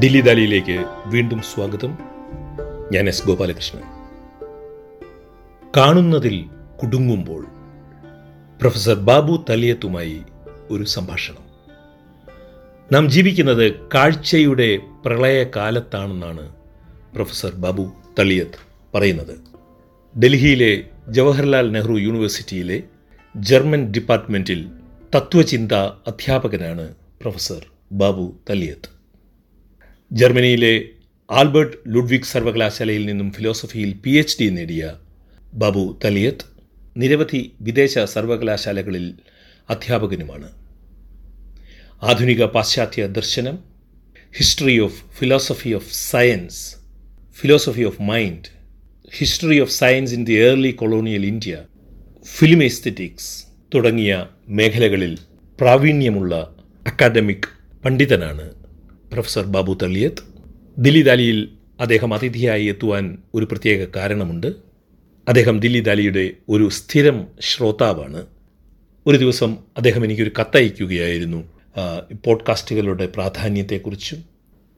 ദില്ലി ദാലിയിലേക്ക് വീണ്ടും സ്വാഗതം. ഞാൻ എസ് ഗോപാലകൃഷ്ണൻ. കാണുന്നതിൽ കുടുങ്ങുമ്പോൾ പ്രൊഫസർ ബാബു തലിയത്തുമായി ഒരു സംഭാഷണം. നാം ജീവിക്കുന്നത് കാഴ്ചയുടെ പ്രളയകാലത്താണെന്നാണ് പ്രൊഫസർ ബാബു തളിയത്ത് പറയുന്നത്. ഡൽഹിയിലെ ജവഹർലാൽ നെഹ്റു യൂണിവേഴ്സിറ്റിയിലെ ജർമ്മൻ ഡിപ്പാർട്ട്മെന്റിൽ തത്വചിന്ത അധ്യാപകനാണ് പ്രൊഫസർ ബാബു തലിയത്ത്. ജർമ്മനിയിലെ ആൽബർട്ട് ലുഡ്വിക് സർവകലാശാലയിൽ നിന്നും ഫിലോസഫിയിൽ പി എച്ച് ഡി നേടിയ ബാബു തലിയത്ത് നിരവധി വിദേശ സർവകലാശാലകളിൽ അധ്യാപകനുമാണ്. ആധുനിക പാശ്ചാത്യ ദർശനം history of philosophy of science philosophy of mind history of science in the early colonial India film aesthetics തുടങ്ങിയ മേഖലകളിൽ പ്രാവീണ്യമുള്ള അക്കാദമിക് പണ്ഡിതനാണ് പ്രൊഫസർ ബാബു തള്ളിയത്ത്. ദില്ലി ദാലിയിൽ അദ്ദേഹം അതിഥിയായി എത്തുവാൻ ഒരു പ്രത്യേക കാരണമുണ്ട്. അദ്ദേഹം ദില്ലി ദാലിയുടെ ഒരു സ്ഥിരം ശ്രോതാവാണ്. ഒരു ദിവസം അദ്ദേഹം എനിക്കൊരു കത്തയക്കുകയായിരുന്നു. പോഡ്കാസ്റ്റുകളുടെ പ്രാധാന്യത്തെക്കുറിച്ചും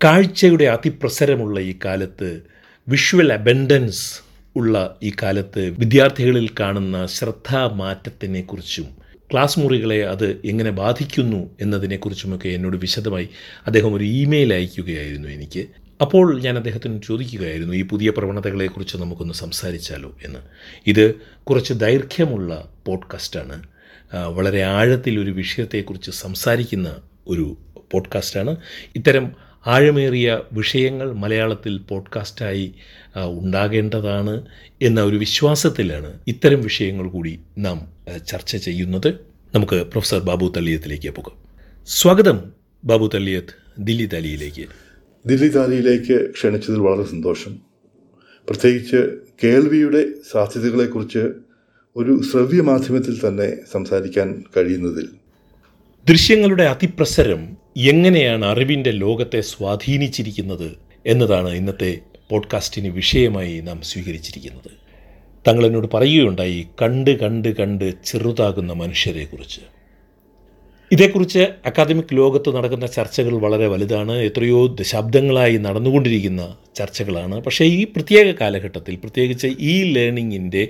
കാഴ്ചയുടെ അതിപ്രസരമുള്ള ഈ കാലത്ത് വിഷ്വൽ അബൻഡൻസ് ഉള്ള ഈ കാലത്ത് വിദ്യാർത്ഥികളിൽ കാണുന്ന ശ്രദ്ധാമാറ്റത്തിനെക്കുറിച്ചും ക്ലാസ് മുറികളെ അത് എങ്ങനെ ബാധിക്കുന്നു എന്നതിനെക്കുറിച്ചുമൊക്കെ എന്നോട് വിശദമായി അദ്ദേഹം ഒരു ഇമെയിൽ അയക്കുകയായിരുന്നു എനിക്ക്. അപ്പോൾ ഞാൻ അദ്ദേഹത്തിന് ചോദിക്കുകയായിരുന്നു ഈ പുതിയ പ്രവണതകളെക്കുറിച്ച് നമുക്കൊന്ന് സംസാരിച്ചാലോ? എന്ന്. ഇത് കുറച്ച് ദൈർഘ്യമുള്ള പോഡ്കാസ്റ്റാണ്. വളരെ ആഴത്തിൽ ഒരു വിഷയത്തെക്കുറിച്ച് സംസാരിക്കുന്ന ഒരു പോഡ്കാസ്റ്റാണ്. ഇത്തരം ആഴമേറിയ വിഷയങ്ങൾ മലയാളത്തിൽ പോഡ്കാസ്റ്റായി ഉണ്ടാകേണ്ടതാണ് എന്ന ഒരു വിശ്വാസത്തിലാണ് ഇത്തരം വിഷയങ്ങൾ കൂടി നാം ചർച്ച ചെയ്യുന്നത്. നമുക്ക് പ്രൊഫസർ ബാബു തള്ളിയത്തിലേക്ക് പോകാം. സ്വാഗതം ബാബു തള്ളിയത്ത് ദില്ലി താലിയിലേക്ക്. ദില്ലി താലിയിലേക്ക് ക്ഷണിച്ചതിൽ വളരെ സന്തോഷം. പ്രത്യേകിച്ച് കേൾവിയുടെ സാധ്യതകളെക്കുറിച്ച് ഒരു ശ്രവ്യ മാധ്യമത്തിൽ തന്നെ സംസാരിക്കാൻ കഴിയുന്നതിൽ. ദൃശ്യങ്ങളുടെ അതിപ്രസരം എങ്ങനെയാണ് അറിവിന്റെ ലോകത്തെ സ്വാധീനിച്ചിരിക്കുന്നത് എന്നതാണ് ഇന്നത്തെ പോഡ്കാസ്റ്റിന് വിഷയമായി നാം സ്വീകരിച്ചിരിക്കുന്നത്. തങ്ങൾ എന്നോട് പറയുകയുണ്ടായി കണ്ട് കണ്ട് കണ്ട് ചെറുതാകുന്ന മനുഷ്യരെക്കുറിച്ച്. ഇതേക്കുറിച്ച് അക്കാദമിക് ലോകത്ത് നടക്കുന്ന ചർച്ചകൾ വളരെ വലുതാണ്. എത്രയോ ദശാബ്ദങ്ങളായി നടന്നുകൊണ്ടിരിക്കുന്ന ചർച്ചകളാണ്. പക്ഷേ ഈ പ്രത്യേക കാലഘട്ടത്തിൽ പ്രത്യേകിച്ച് ഈ ലേണിങ്ങിന്റെ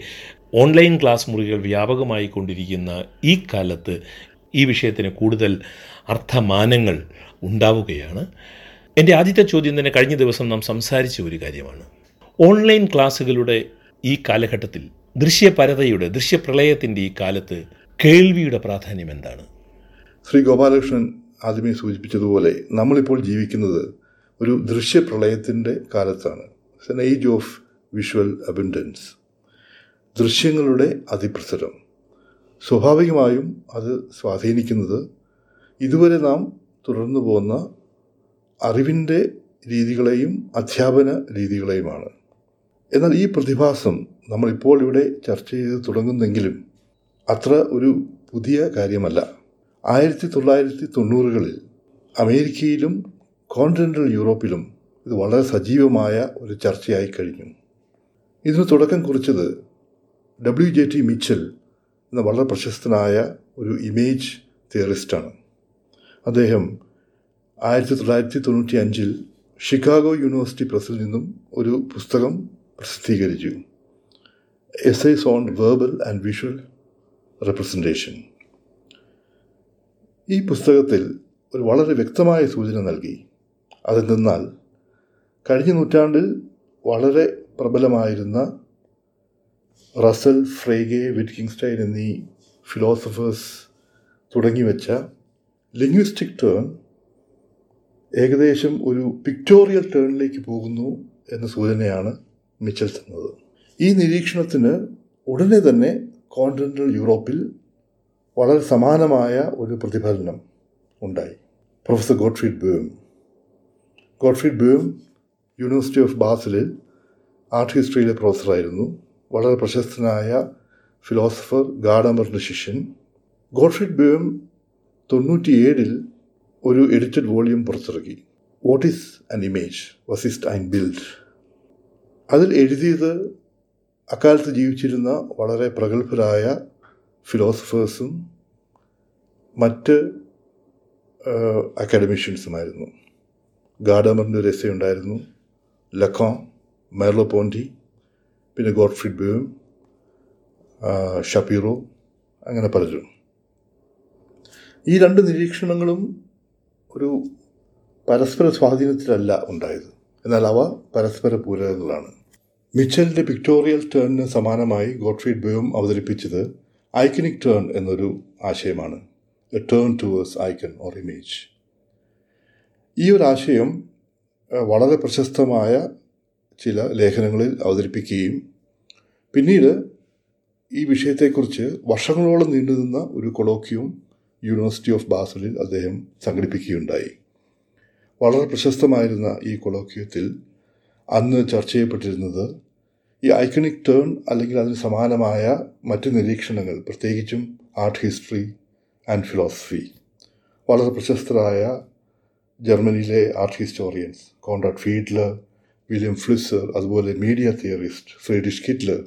ഓൺലൈൻ ക്ലാസ് മുറികൾ വ്യാപകമായി കൊണ്ടിരിക്കുന്ന ഈ കാലത്ത് ഈ വിഷയത്തിന് കൂടുതൽ അർത്ഥമാനങ്ങൾ ഉണ്ടാവുകയാണ്. എന്റെ ആദ്യത്തെ ചോദ്യം തന്നെ കഴിഞ്ഞ ദിവസം നാം സംസാരിച്ച ഒരു കാര്യമാണ്. ഓൺലൈൻ ക്ലാസ്സുകളുടെ ഈ കാലഘട്ടത്തിൽ ദൃശ്യപരതയുടെ ദൃശ്യപ്രളയത്തിന്റെ ഈ കാലത്ത് കേൾവിയുടെ പ്രാധാന്യം എന്താണ്? ശ്രീ ഗോപാലകൃഷ്ണൻ ആദ്യമേ സൂചിപ്പിച്ചതുപോലെ നമ്മളിപ്പോൾ ജീവിക്കുന്നത് ഒരു ദൃശ്യപ്രളയത്തിന്റെ കാലത്താണ്. It's an age of visual abundance ദൃശ്യങ്ങളുടെ അതിപ്രസരം. സ്വാഭാവികമായും അത് സ്വാധീനിക്കുന്നത് ഇതുവരെ നാം തുടർന്നു പോകുന്ന അറിവിന്റെ രീതികളെയും അധ്യാപന രീതികളെയുമാണ്. എന്നാൽ ഈ പ്രതിഭാസം നമ്മളിപ്പോൾ ഇവിടെ ചർച്ച ചെയ്ത് തുടങ്ങുന്നെങ്കിലും അത്ര ഒരു പുതിയ കാര്യമല്ല. ആയിരത്തി തൊള്ളായിരത്തി തൊണ്ണൂറുകളിൽ അമേരിക്കയിലും കോണ്ടിനെന്റൽ യൂറോപ്പിലും ഇത് വളരെ സജീവമായ ഒരു ചർച്ചയായി കഴിഞ്ഞു. ഇതിന് തുടക്കം കുറിച്ചത് ഡബ്ല്യു ജെ ടി മിച്ചൽ എന്ന വളരെ പ്രശസ്തനായ ഒരു ഇമേജ് തിയറിസ്റ്റാണ്. അദ്ദേഹം ആയിരത്തി തൊള്ളായിരത്തി തൊണ്ണൂറ്റി അഞ്ചിൽ ഷിക്കാഗോ യൂണിവേഴ്സിറ്റി പ്രസിൽ നിന്നും ഒരു പുസ്തകം പ്രസിദ്ധീകരിച്ചു. Essays on verbal and visual representation ഈ പുസ്തകത്തിൽ ഒരു വളരെ വ്യക്തമായ സൂചന നൽകി. അതെന്തെന്നാൽ കഴിഞ്ഞ നൂറ്റാണ്ടിൽ വളരെ പ്രബലമായിരുന്ന റസൽ ഫ്രേഗെ വിറ്റ്കിങ്സ്റ്റൈൻ എന്നീ ഫിലോസഫേഴ്സ് തുടങ്ങിവെച്ച ലിംഗ്വിസ്റ്റിക് ടേൺ ഏകദേശം ഒരു പിക്ടോറിയൽ ടേണിലേക്ക് പോകുന്നു എന്ന സൂചനയാണ് മിച്ചൽ തന്നത്. ഈ നിരീക്ഷണത്തിന് ഉടനെ തന്നെ കോണ്ടിനെന്റൽ യൂറോപ്പിൽ വളരെ സമാനമായ ഒരു പ്രതിഫലനം ഉണ്ടായി. Professor Gottfried Boehm Gottfried Boehm university of ബാസിലിൽ art ഹിസ്റ്ററിയിലെ പ്രൊഫസറായിരുന്നു വളരെ പ്രശസ്തനായ ഫിലോസഫർ ഗാഡമറിന്റെ ശിഷ്യൻ. ഗോഡ്ഫ്രീഡ് ബേം തൊണ്ണൂറ്റിയേഴിൽ ഒരു എഡിറ്റഡ് വോളിയം പുറത്തിറക്കി. വാട്ട് ഈസ് ആൻ ഇമേജ് വസ് ഇസ്റ്റ് ഐൻ ബിൽഡ് അതിൽ എഴുതിയത് അക്കാലത്ത് ജീവിച്ചിരുന്ന വളരെ പ്രഗത്ഭരായ ഫിലോസഫേഴ്സും മറ്റ് അക്കാഡമിഷ്യൻസുമായിരുന്നു ഗാഡമറിന്റെ ഒരു എസ്സേ ഉണ്ടായിരുന്നു. ലഖോ മെർലോ പോണ്ടി പിന്നെ ഗോഡ്ഫ്രിഡ് ബേം ഷപ്പീറോ അങ്ങനെ പലരും. ഈ രണ്ട് നിരീക്ഷണങ്ങളും ഒരു പരസ്പര സ്വാധീനത്തിലല്ല ഉണ്ടായത്. എന്നാൽ അവ പരസ്പര പൂരകങ്ങളാണ്. മിച്ചലിന്റെ പിക്ടോറിയൽ ടേണിന് സമാനമായി ഗോഡ്ഫ്രീഡ് ബേം അവതരിപ്പിച്ചത് ഐക്കണിക് ടേൺ എന്നൊരു ആശയമാണ്. A turn towards icon or image ഈ ഒരു ആശയം വളരെ പ്രശസ്തമായ ചില ലേഖനങ്ങളിൽ അവതരിപ്പിക്കുകയും പിന്നീട് ഈ വിഷയത്തെക്കുറിച്ച് വർഷങ്ങളോളം നീണ്ടുനിന്ന ഒരു കൊളോക്യവും യൂണിവേഴ്സിറ്റി ഓഫ് ബാസലിൽ അദ്ദേഹം സംഘടിപ്പിക്കുകയുണ്ടായി. വളരെ പ്രശസ്തമായിരുന്ന ഈ കൊളോക്യത്തിൽ അന്ന് ചർച്ച ചെയ്യപ്പെട്ടിരുന്നത് ഈ ഐക്കണിക് ടേൺ അല്ലെങ്കിൽ അതിന് സമാനമായ മറ്റ് നിരീക്ഷണങ്ങൾ പ്രത്യേകിച്ചും ആർട്ട് ഹിസ്റ്ററി ആൻഡ് ഫിലോസഫി. വളരെ പ്രശസ്തരായ ജർമ്മനിയിലെ art historians Konrad Fiedler Vilem Flusser അതുപോലെ media theorist Friedrich Kittler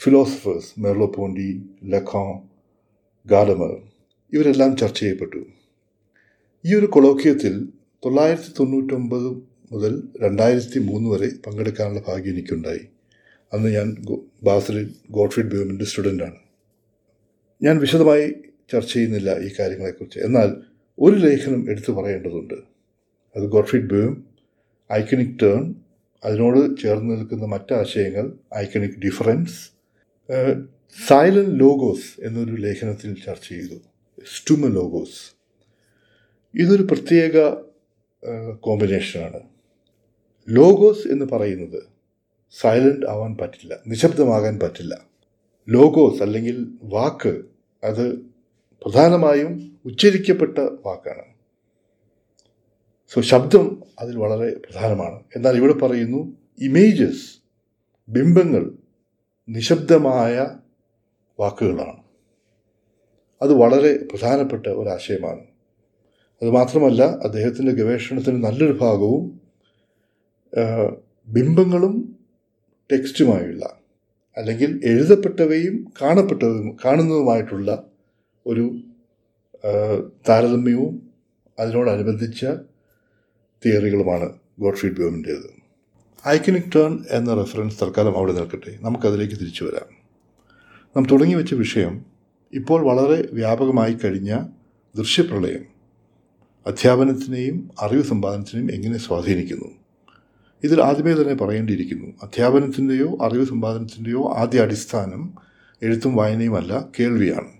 philosophers Merleau Ponty ലഖോ ഗാഡമർ ഇവരെല്ലാം ചർച്ച ചെയ്യപ്പെട്ടു. ഈ ഒരു കൊളോക്കിയത്തിൽ തൊള്ളായിരത്തി തൊണ്ണൂറ്റൊമ്പത് മുതൽ രണ്ടായിരത്തി മൂന്ന് വരെ പങ്കെടുക്കാനുള്ള ഭാഗ്യം എനിക്കുണ്ടായി. അന്ന് ഞാൻ ഗോ- ഗോഡ്ഫിഡ് ബേമിന്റെ സ്റ്റുഡന്റാണ് ഞാൻ വിശദമായി ചർച്ച ചെയ്യുന്നില്ല ഈ കാര്യങ്ങളെക്കുറിച്ച്. എന്നാൽ ഒരു ലേഖനം എടുത്തു പറയേണ്ടതുണ്ട്. അത് ഗോഡ്ഫിഡ് ബ്യൂം ഐക്കണിക് ടേൺ അതിനോട് ചേർന്ന് നിൽക്കുന്ന മറ്റു ആശയങ്ങൾ ഐക്കണിക് ഡിഫറൻസ് സൈലന്റ് ലോഗോസ് എന്നൊരു ലേഖനത്തിൽ ചർച്ച ചെയ്തു. സ്റ്റുമ ലോഗോസ് ഇതൊരു പ്രത്യേക കോമ്പിനേഷനാണ് ലോഗോസ് എന്ന് പറയുന്നത് സൈലന്റ് ആവാൻ പറ്റില്ല നിശബ്ദമാകാൻ പറ്റില്ല. ലോഗോസ് അല്ലെങ്കിൽ വാക്ക് അത് പ്രധാനമായും ഉച്ചരിക്കപ്പെട്ട വാക്കാണ്. സോ ശബ്ദം അതിൽ വളരെ പ്രധാനമാണ്. എന്നാൽ ഇവിടെ പറയുന്നു ഇമേജസ് ബിംബങ്ങൾ നിശബ്ദമായ വാക്കുകളാണ്. അത് വളരെ പ്രധാനപ്പെട്ട ഒരാശയമാണ്. അതുമാത്രമല്ല അദ്ദേഹത്തിന്റെ ഗവേഷണത്തിന് നല്ലൊരു ഭാഗവും ബിംബങ്ങളും ടെക്സ്റ്റുമായുള്ള അല്ലെങ്കിൽ എഴുതപ്പെട്ടവയും കാണപ്പെട്ടവയും കാണുന്നതുമായിട്ടുള്ള ഒരു താരതമ്യവും അതിനോടനുബന്ധിച്ച തിയറികളുമാണ് ഗോഡ്ഫ്രീഡ് ബോമിന്റേത് ഐക്കനിക് ടേൺ എന്ന റെഫറൻസ് തൽക്കാലം അവിടെ നിൽക്കട്ടെ. നമുക്കതിലേക്ക് തിരിച്ചു വരാം. നാം തുടങ്ങി വെച്ച വിഷയം ഇപ്പോൾ വളരെ വ്യാപകമായി കഴിഞ്ഞ ദൃശ്യപ്രളയം അധ്യാപനത്തിനെയും അറിവ് സമ്പാദനത്തിനെയും എങ്ങനെ സ്വാധീനിക്കുന്നു? ഇതിൽ ആദ്യമേ തന്നെ പറയേണ്ടിയിരിക്കുന്നു അധ്യാപനത്തിന്റെയോ അറിവ് സമ്പാദനത്തിന്റെയോ ആദ്യ അടിസ്ഥാനം എഴുത്തും വായനയുമല്ല കേൾവിയാണ്.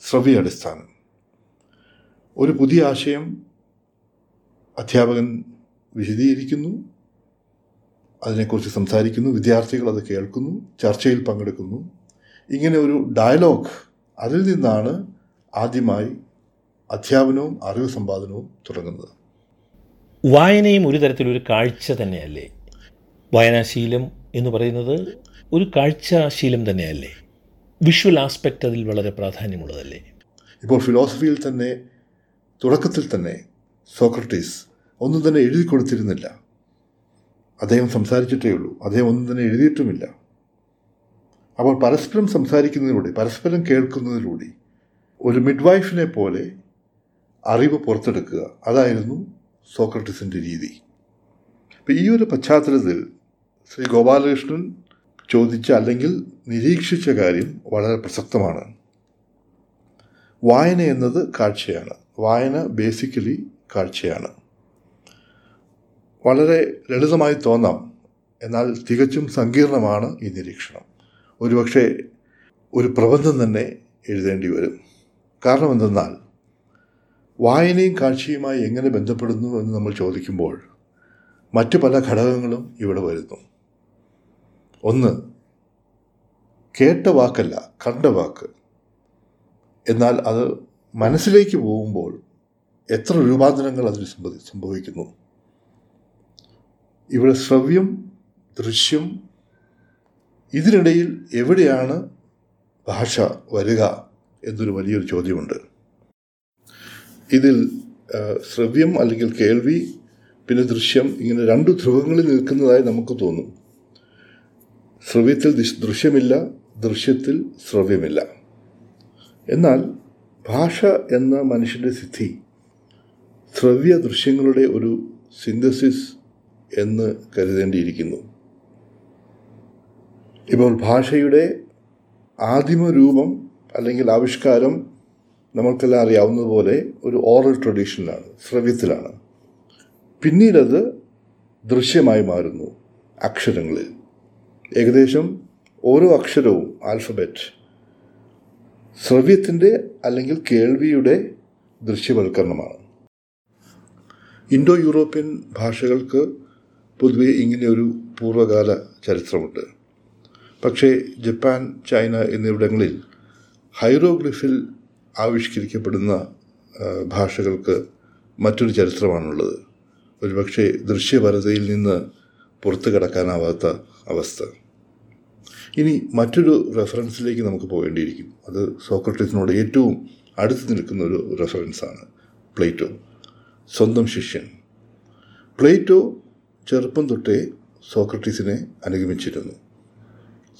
ശ്രവ്യ അടിസ്ഥാനം ഒരു പുതിയ ആശയം അധ്യാപകൻ വിശദീകരിക്കുന്നു അതിനെക്കുറിച്ച് സംസാരിക്കുന്നു വിദ്യാർത്ഥികൾ അത് കേൾക്കുന്നു ചർച്ചയിൽ പങ്കെടുക്കുന്നു. ഇങ്ങനെ ഒരു ഡയലോഗ് അതിൽ നിന്നാണ് ആദ്യമായി അധ്യാപനവും അറിവ് സമ്പാദനവും തുടങ്ങുന്നത്. വായനയും ഒരു തരത്തിലൊരു കാഴ്ച തന്നെയല്ലേ? വായനാശീലം എന്ന് പറയുന്നത് ഒരു കാഴ്ചാശീലം തന്നെയല്ലേ? വിഷ്വൽ ആസ്പെക്റ്റ് അതിൽ വളരെ പ്രാധാന്യമുള്ളതല്ലേ? ഇപ്പോൾ ഫിലോസഫിയിൽ തന്നെ തുടക്കത്തിൽ തന്നെ സോക്രട്ടീസ് ഒന്നും തന്നെ എഴുതി കൊടുത്തിരുന്നില്ല. അദ്ദേഹം സംസാരിച്ചിട്ടേ ഉള്ളൂ. അദ്ദേഹം ഒന്നും തന്നെ എഴുതിയിട്ടുമില്ല. അപ്പോൾ പരസ്പരം സംസാരിക്കുന്നതിലൂടെ പരസ്പരം കേൾക്കുന്നതിലൂടെ ഒരു മിഡ്വൈഫിനെ പോലെ അറിവ് പുറത്തെടുക്കുക അതായിരുന്നു സോക്രട്ടീസിന്റെ രീതി. അപ്പം ഈ ഒരു പശ്ചാത്തലത്തിൽ ശ്രീ ഗോപാലകൃഷ്ണൻ ചോദിച്ച അല്ലെങ്കിൽ നിരീക്ഷിച്ച കാര്യം വളരെ പ്രസക്തമാണ്. വായന എന്നത് കാഴ്ചയാണ്. വായന ബേസിക്കലി കാഴ്ചയാണ്. വളരെ ലളിതമായി തോന്നാം എന്നാൽ തികച്ചും സങ്കീർണമാണ് ഈ നിരീക്ഷണം. ഒരുപക്ഷെ ഒരു പ്രബന്ധം തന്നെ എഴുതേണ്ടി വരും. കാരണം എന്തെന്നാൽ വായനയും കാഴ്ചയുമായി എങ്ങനെ ബന്ധപ്പെടുന്നു എന്ന് നമ്മൾ ചോദിക്കുമ്പോൾ മറ്റു പല ഘടകങ്ങളും ഇവിടെ വരുന്നു. ഒന്ന് കേട്ട വാക്കല്ല കണ്ട വാക്ക്. എന്നാൽ അത് മനസ്സിലേക്ക് പോകുമ്പോൾ എത്ര രൂപാന്തരങ്ങൾ അതിൽ സംഭവിക്കുന്നു. ഇവിടെ ശ്രവ്യം ദൃശ്യം ഇതിനിടയിൽ എവിടെയാണ് ഭാഷ വരിക എന്നൊരു വലിയൊരു ചോദ്യമുണ്ട്. ഇതിൽ ശ്രവ്യം അല്ലെങ്കിൽ കേൾവി പിന്നെ ദൃശ്യം ഇങ്ങനെ രണ്ട് ധ്രുവങ്ങളിൽ നിൽക്കുന്നതായി നമുക്ക് തോന്നും. ശ്രവ്യത്തിൽ ദിശ്- ദൃശ്യമില്ല ദൃശ്യത്തിൽ ശ്രവ്യമില്ല. എന്നാൽ ഭാഷ എന്ന മനുഷ്യന്റെ സിദ്ധി ശ്രവ്യ ദൃശ്യങ്ങളുടെ ഒരു സിന്തസിസ് എന്ന് കരുതേണ്ടിയിരിക്കുന്നു. ഇപ്പോൾ ഭാഷയുടെ ആദിമ രൂപം അല്ലെങ്കിൽ ആവിഷ്കാരം നമ്മൾക്കെല്ലാം അറിയാവുന്നതുപോലെ ഒരു ഓറൽ ട്രഡീഷനിലാണ് ശ്രവ്യത്തിലാണ്. പിന്നീടത് ദൃശ്യമായി മാറുന്നു അക്ഷരങ്ങളിൽ. ഏകദേശം ഓരോ അക്ഷരവും ആൽഫബറ്റ് ശ്രവ്യത്തിന്റെ അല്ലെങ്കിൽ കേൾവിയുടെ ദൃശ്യവൽക്കരണമാണ്. ഇൻഡോ യൂറോപ്യൻ ഭാഷകൾക്ക് പൊതുവെ ഇങ്ങനെയൊരു പൂർവകാല ചരിത്രമുണ്ട്. പക്ഷേ ജപ്പാൻ ചൈന എന്നിവിടങ്ങളിൽ ഹൈറോഗ്ലിഫിൽ ആവിഷ്കരിക്കപ്പെടുന്ന ഭാഷകൾക്ക് മറ്റൊരു ചരിത്രമാണുള്ളത്. ഒരുപക്ഷെ ദൃശ്യപരതയിൽ നിന്ന് പുറത്തു കടക്കാനാവാത്ത അവസ്ഥ. ഇനി മറ്റൊരു റെഫറൻസിലേക്ക് നമുക്ക് പോകേണ്ടിയിരിക്കും അത് സോക്രട്ടീസിനോട് ഏറ്റവും അടുത്ത് നിൽക്കുന്ന ഒരു റെഫറൻസാണ്. പ്ലേറ്റോ. സ്വന്തം ശിഷ്യൻ. പ്ലേറ്റോ ചെറുപ്പം തൊട്ടേ സോക്രട്ടീസിനെ അനുഗമിച്ചിരുന്നു.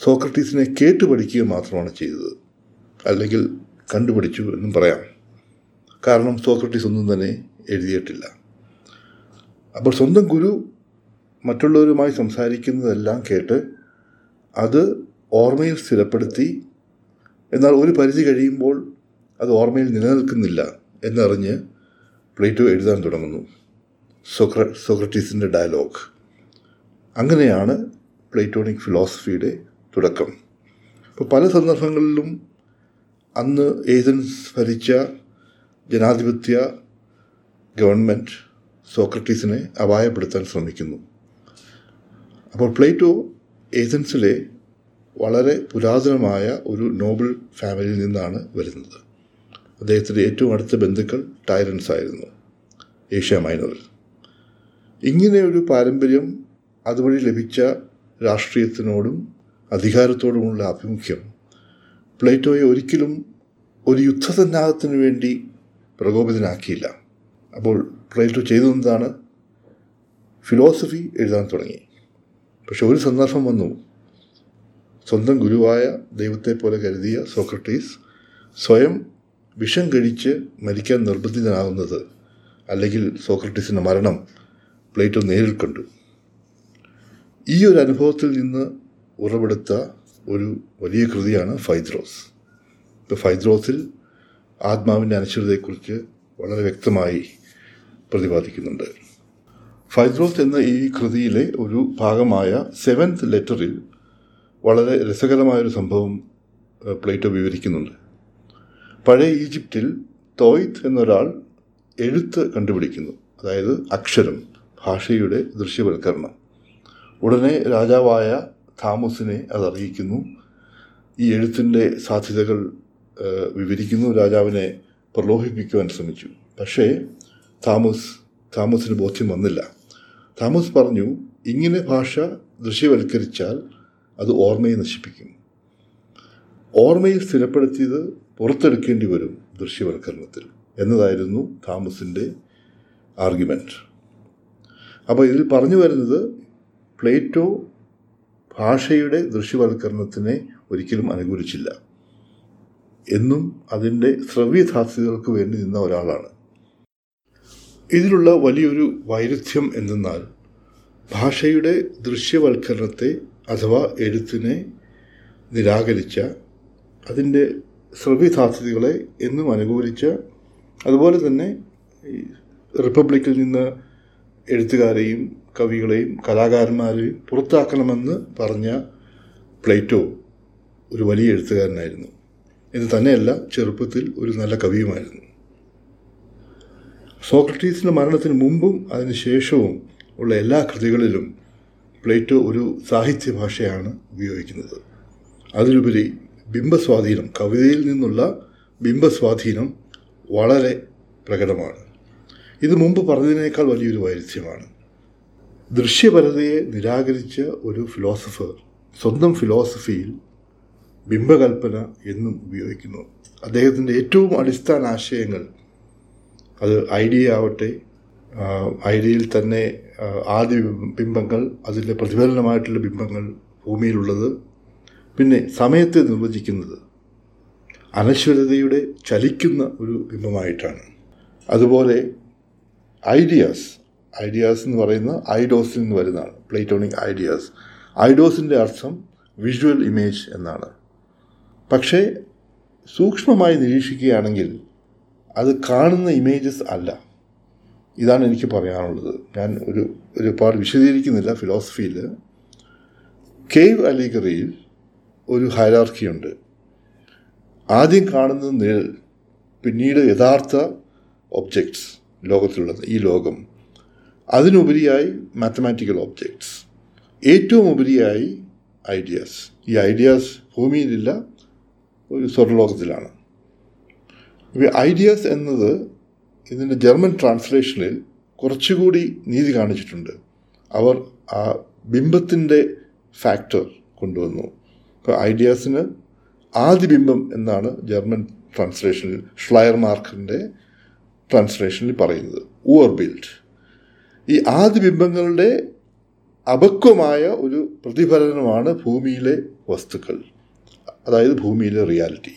സോക്രട്ടീസിനെ കേട്ടു പഠിക്കുക മാത്രമാണ് ചെയ്തത്. അല്ലെങ്കിൽ കണ്ടുപിടിച്ചു എന്നും പറയാം. കാരണം സോക്രട്ടീസ് ഒന്നും തന്നെ എഴുതിയിട്ടില്ല. അപ്പോൾ സ്വന്തം ഗുരു മറ്റുള്ളവരുമായി സംസാരിക്കുന്നതെല്ലാം കേട്ട് അത് ഓർമ്മയിൽ സ്ഥിരപ്പെടുത്തി എന്നാൽ ഒരു പരിധി കഴിയുമ്പോൾ അത് ഓർമ്മയിൽ നിലനിൽക്കുന്നില്ല എന്നറിഞ്ഞ് പ്ലേറ്റോ എഴുതാൻ തുടങ്ങുന്നു. സോക്ര സോക്രട്ടീസിന്റെ ഡയലോഗ്. അങ്ങനെയാണ് പ്ലേറ്റോണിക് ഫിലോസഫിയുടെ തുടക്കം. അപ്പോൾ പല സന്ദർഭങ്ങളിലും അന്ന് ഏതൻസ് ഭരിച്ച ജനാധിപത്യ ഗവൺമെന്റ് സോക്രട്ടീസിനെ അപായപ്പെടുത്താൻ ശ്രമിക്കുന്നു. അപ്പോൾ പ്ലേറ്റോ ഏതൻസിലെ വളരെ പുരാതനമായ ഒരു നോബിൾ ഫാമിലിയിൽ നിന്നാണ് വരുന്നത്. അദ്ദേഹത്തിന്റെ ഏറ്റവും അടുത്ത ബന്ധുക്കൾ ടൈറൻസ് ആയിരുന്നു ഏഷ്യ മൈനറിൽ. ഇങ്ങനെ ഒരു പാരമ്പര്യം അതുവഴി ലഭിച്ച രാഷ്ട്രീയത്തിനോടും അധികാരത്തോടുമുള്ള ആഭിമുഖ്യം. പ്ലേറ്റോയെ ഒരിക്കലും ഒരു യുദ്ധസന്നാഹത്തിന് വേണ്ടി പ്രകോപിതനാക്കിയില്ല. അപ്പോൾ പ്ലേറ്റോ ചെയ്തതെന്താണ്? ഫിലോസഫി എഴുതാൻ തുടങ്ങി. പക്ഷെ ഒരു സന്ദർഭം വന്നു. സ്വന്തം ഗുരുവായ ദൈവത്തെ പോലെ കരുതിയ സോക്രട്ടീസ് സ്വയം വിഷം കഴിച്ച് മരിക്കാൻ നിർബന്ധിതനാകുന്നത് അല്ലെങ്കിൽ സോക്രട്ടീസിന്റെ മരണം പ്ലേറ്റോ നേരിൽ കണ്ടു. ഈ ഒരു അനുഭവത്തിൽ നിന്ന് ഉറവെടുത്ത ഒരു വലിയ കൃതിയാണ് ഫൈദ്രോസ്. ഇപ്പോൾ ഫൈദ്രോസിൽ ആത്മാവിന്റെ അനശ്വരതയെക്കുറിച്ച് വളരെ വ്യക്തമായി പ്രതിപാദിക്കുന്നുണ്ട്. ഫൈദ്രോസ് എന്ന ഈ കൃതിയിലെ ഒരു ഭാഗമായ സെവൻത്ത് ലെറ്ററിൽ വളരെ രസകരമായൊരു സംഭവം പ്ലേറ്റോ വിവരിക്കുന്നുണ്ട്. പഴയ ഈജിപ്തിൽ തോയ്ത്ത് എന്നൊരാൾ എഴുത്ത് കണ്ടുപിടിക്കുന്നു. അതായത് അക്ഷരം ഭാഷയുടെ ദൃശ്യവൽക്കരണം. ഉടനെ രാജാവായ താമസിനെ അത് അറിയിക്കുന്നു ഈ എഴുത്തിന്റെ സാധ്യതകൾ വിവരിക്കുന്നു. രാജാവിനെ പ്രലോഭിപ്പിക്കുവാൻ ശ്രമിച്ചു. പക്ഷേ താമസ് താമസിന് ബോധ്യം വന്നില്ല. താമസ് പറഞ്ഞു ഇങ്ങനെ ഭാഷ ദൃശ്യവൽക്കരിച്ചാൽ അത് ഓർമ്മയെ നശിപ്പിക്കും. ഓർമ്മയിൽ സ്ഥിരപ്പെടുത്തിയത് പുറത്തെടുക്കേണ്ടി വരും ദൃശ്യവൽക്കരണത്തിൽ എന്നതായിരുന്നു താമസിന്റെ ആർഗ്യുമെന്റ് അപ്പോൾ ഇതിൽ പറഞ്ഞു വരുന്നത് പ്ലേറ്റോ ഭാഷയുടെ ദൃശ്യവൽക്കരണത്തിനെ ഒരിക്കലും അനുകൂലിച്ചില്ല. എന്നും അതിന്റെ ശ്രവ്യധാസ്യതകൾക്ക് വേണ്ടി നിന്ന ഒരാളാണ്. ഇതിലുള്ള വലിയൊരു വൈരുദ്ധ്യം എന്തെന്നാൽ ഭാഷയുടെ ദൃശ്യവൽക്കരണത്തെ അഥവാ എഴുത്തിനെ നിരാകരിച്ച അതിന്റെ ശ്രവ്യധാസ്യതകളെ എന്നും അനുകൂലിച്ച അതുപോലെ തന്നെ റിപ്പബ്ലിക്കിൽ നിന്ന് എഴുത്തുകാരെയും കവികളെയും കലാകാരന്മാരെയും പുറത്താക്കണമെന്ന് പറഞ്ഞ പ്ലേറ്റോ ഒരു വലിയ എഴുത്തുകാരനായിരുന്നു. എന്ന് തന്നെയല്ല ചെറുപ്പത്തിൽ ഒരു നല്ല കവിയുമായിരുന്നു. സോക്രട്ടീസിന്റെ മരണത്തിന് മുമ്പും അതിന് ശേഷവും ഉള്ള എല്ലാ കൃതികളിലും പ്ലേറ്റോ ഒരു സാഹിത്യ ഭാഷയാണ് ഉപയോഗിക്കുന്നത്. അതിലുപരി ബിംബസ്വാധീനം കവിതയിൽ നിന്നുള്ള ബിംബസ്വാധീനം വളരെ പ്രകടമാണ്. ഇത് മുമ്പ് പറഞ്ഞതിനേക്കാൾ വലിയൊരു വൈരുദ്ധ്യമാണ്. ദൃശ്യപരതയെ നിരാകരിച്ച ഒരു ഫിലോസഫർ സ്വന്തം ഫിലോസഫിയിൽ ബിംബകൽപ്പന എന്നും ഉപയോഗിക്കുന്നു. അദ്ദേഹത്തിന്റെ ഏറ്റവും അടിസ്ഥാന ആശയങ്ങൾ അത് ഐഡിയ ആവട്ടെ ഐഡിയയിൽ തന്നെ ആദ്യ ബിംബങ്ങൾ അതിന്റെ പ്രതിഫലനമായിട്ടുള്ള ബിംബങ്ങൾ ഭൂമിയിലുള്ളത് പിന്നെ സമയത്തെ നിർവചിക്കുന്നത് അനശ്വരതയുടെ ചലിക്കുന്ന ഒരു ബിംബമായിട്ടാണ്. അതുപോലെ ഐഡിയാസ് ഐഡിയാസ് എന്ന് പറയുന്നത് ഐഡോസിൽ നിന്ന് വരുന്നതാണ് പ്ലേറ്റോണിക് ഐഡിയാസ് ഐഡോസിന്റെ അർത്ഥം വിഷ്വൽ ഇമേജ് എന്നാണ്. പക്ഷേ സൂക്ഷ്മമായി നിരീക്ഷിക്കുകയാണെങ്കിൽ അത് കാണുന്ന ഇമേജസ് അല്ല. ഇതാണ് എനിക്ക് പറയാനുള്ളത്. ഞാൻ ഒരു ഒരുപാട് വിശദീകരിക്കുന്നില്ല ഫിലോസഫിയിൽ കേവ് അലിഗറിയിൽ ഒരു ഹൈറാർക്കിയുണ്ട് ആദ്യം കാണുന്നത് നിഴൽ പിന്നീട് യഥാർത്ഥ ഒബ്ജക്ട്സ് ലോകത്തിലുള്ളത് ഈ ലോകം. അതിനുപരിയായി മാത്തമാറ്റിക്കൽ ഓബ്ജക്ട്സ് ഏറ്റവും ഉപരിയായി ഐഡിയാസ് ഈ ഐഡിയാസ് ഭൂമിയിലില്ല ഒരു സ്വർലോകത്തിലാണ് ഐഡിയാസ് എന്നത് ഇതിന്റെ ജർമ്മൻ ട്രാൻസ്ലേഷനിൽ കുറച്ചുകൂടി നീതി കാണിച്ചിട്ടുണ്ട്. അവർ ആ ബിംബത്തിന്റെ ഫാക്ടർ കൊണ്ടുവന്നു. ഇപ്പോൾ ഐഡിയാസിന് ആദ്യ ബിംബം എന്നാണ് ജർമ്മൻ ട്രാൻസ്ലേഷനിൽ ഷ്ലയർ മാർക്കിന്റെ ട്രാൻസ്ലേഷനിൽ പറയുന്നത്. ഓവർ ബിൽഡ് ഈ ആദ്യ ബിംബങ്ങളുടെ അപക്വമായ ഒരു പ്രതിഫലനമാണ് ഭൂമിയിലെ വസ്തുക്കൾ അതായത് ഭൂമിയിലെ റിയാലിറ്റി.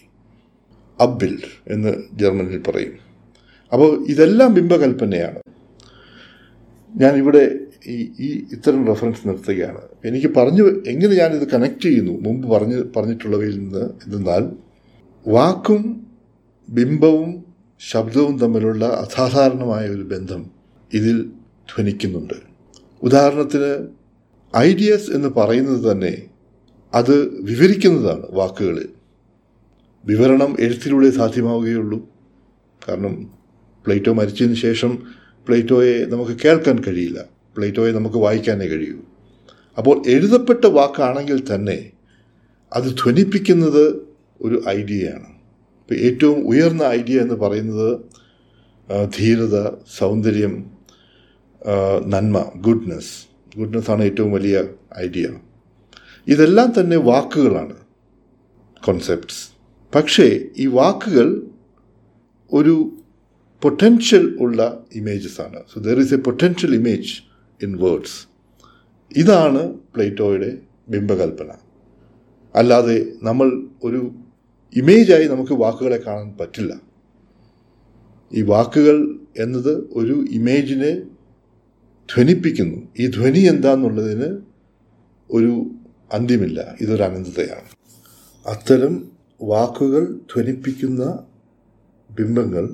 അബ്ബിൽ എന്ന് ജർമ്മനിൽ പറയും. അപ്പോൾ ഇതെല്ലാം ബിംബകൽപ്പനയാണ്. ഞാൻ ഇവിടെ ഈ ഈ ഇത്തരം റെഫറൻസ് നിർത്തുകയാണ്. എനിക്ക് പറഞ്ഞു എങ്ങനെ ഞാനിത് കണക്ട് ചെയ്യുന്നു മുമ്പ് പറഞ്ഞ് പറഞ്ഞിട്ടുള്ളവയിൽ നിന്ന് എന്തെന്നാൽ വാക്കും ബിംബവും ശബ്ദവും തമ്മിലുള്ള അസാധാരണമായ ഒരു ബന്ധം ഇതിൽ ധ്വനിക്കുന്നുണ്ട്. ഉദാഹരണത്തിന് ഐഡിയസ് എന്ന് പറയുന്നത് തന്നെ അത് വിവരിക്കുന്നതാണ് വാക്കുകളിൽ വിവരണം എഴുത്തിലൂടെ സാധ്യമാവുകയുള്ളൂ. കാരണം പ്ലേറ്റോ മരിച്ചതിന് ശേഷം പ്ലേറ്റോയെ നമുക്ക് കേൾക്കാൻ കഴിയില്ല. പ്ലേറ്റോയെ നമുക്ക് വായിക്കാനേ കഴിയൂ. അപ്പോൾ എഴുതപ്പെട്ട വാക്കാണെങ്കിൽ തന്നെ അത് ധ്വനിപ്പിക്കുന്നത് ഒരു ഐഡിയയാണ്. ഇപ്പോൾ ഏറ്റവും ഉയർന്ന ഐഡിയ എന്ന് പറയുന്നത് ധീരത സൗന്ദര്യം നന്മ ഗുഡ്നെസ് ഗുഡ്നെസ് ആണ് ഏറ്റവും വലിയ ഐഡിയ ഇതെല്ലാം തന്നെ വാക്കുകളാണ് കോൺസെപ്റ്റ്സ് പക്ഷേ ഈ വാക്കുകൾ ഒരു പൊട്ടൻഷ്യൽ ഉള്ള ഇമേജസ് ആണ്. So there is a potential image in words ഇതാണ് പ്ലേറ്റോയുടെ ബിംബകൽപ്പന. അല്ലാതെ നമ്മൾ ഒരു ഇമേജായി നമുക്ക് വാക്കുകളെ കാണാൻ പറ്റില്ല. ഈ വാക്കുകൾ എന്നത് ഒരു ഇമേജിനെ ധ്വനിപ്പിക്കുന്നു. ഈ ധ്വനി എന്താന്നുള്ളതിന് ഒരു അന്ത്യമില്ല. ഇതൊരു അനന്തതയാണ്. അത്തരം വാക്കുകൾ ധ്വനിപ്പിക്കുന്ന ബിംബങ്ങൾ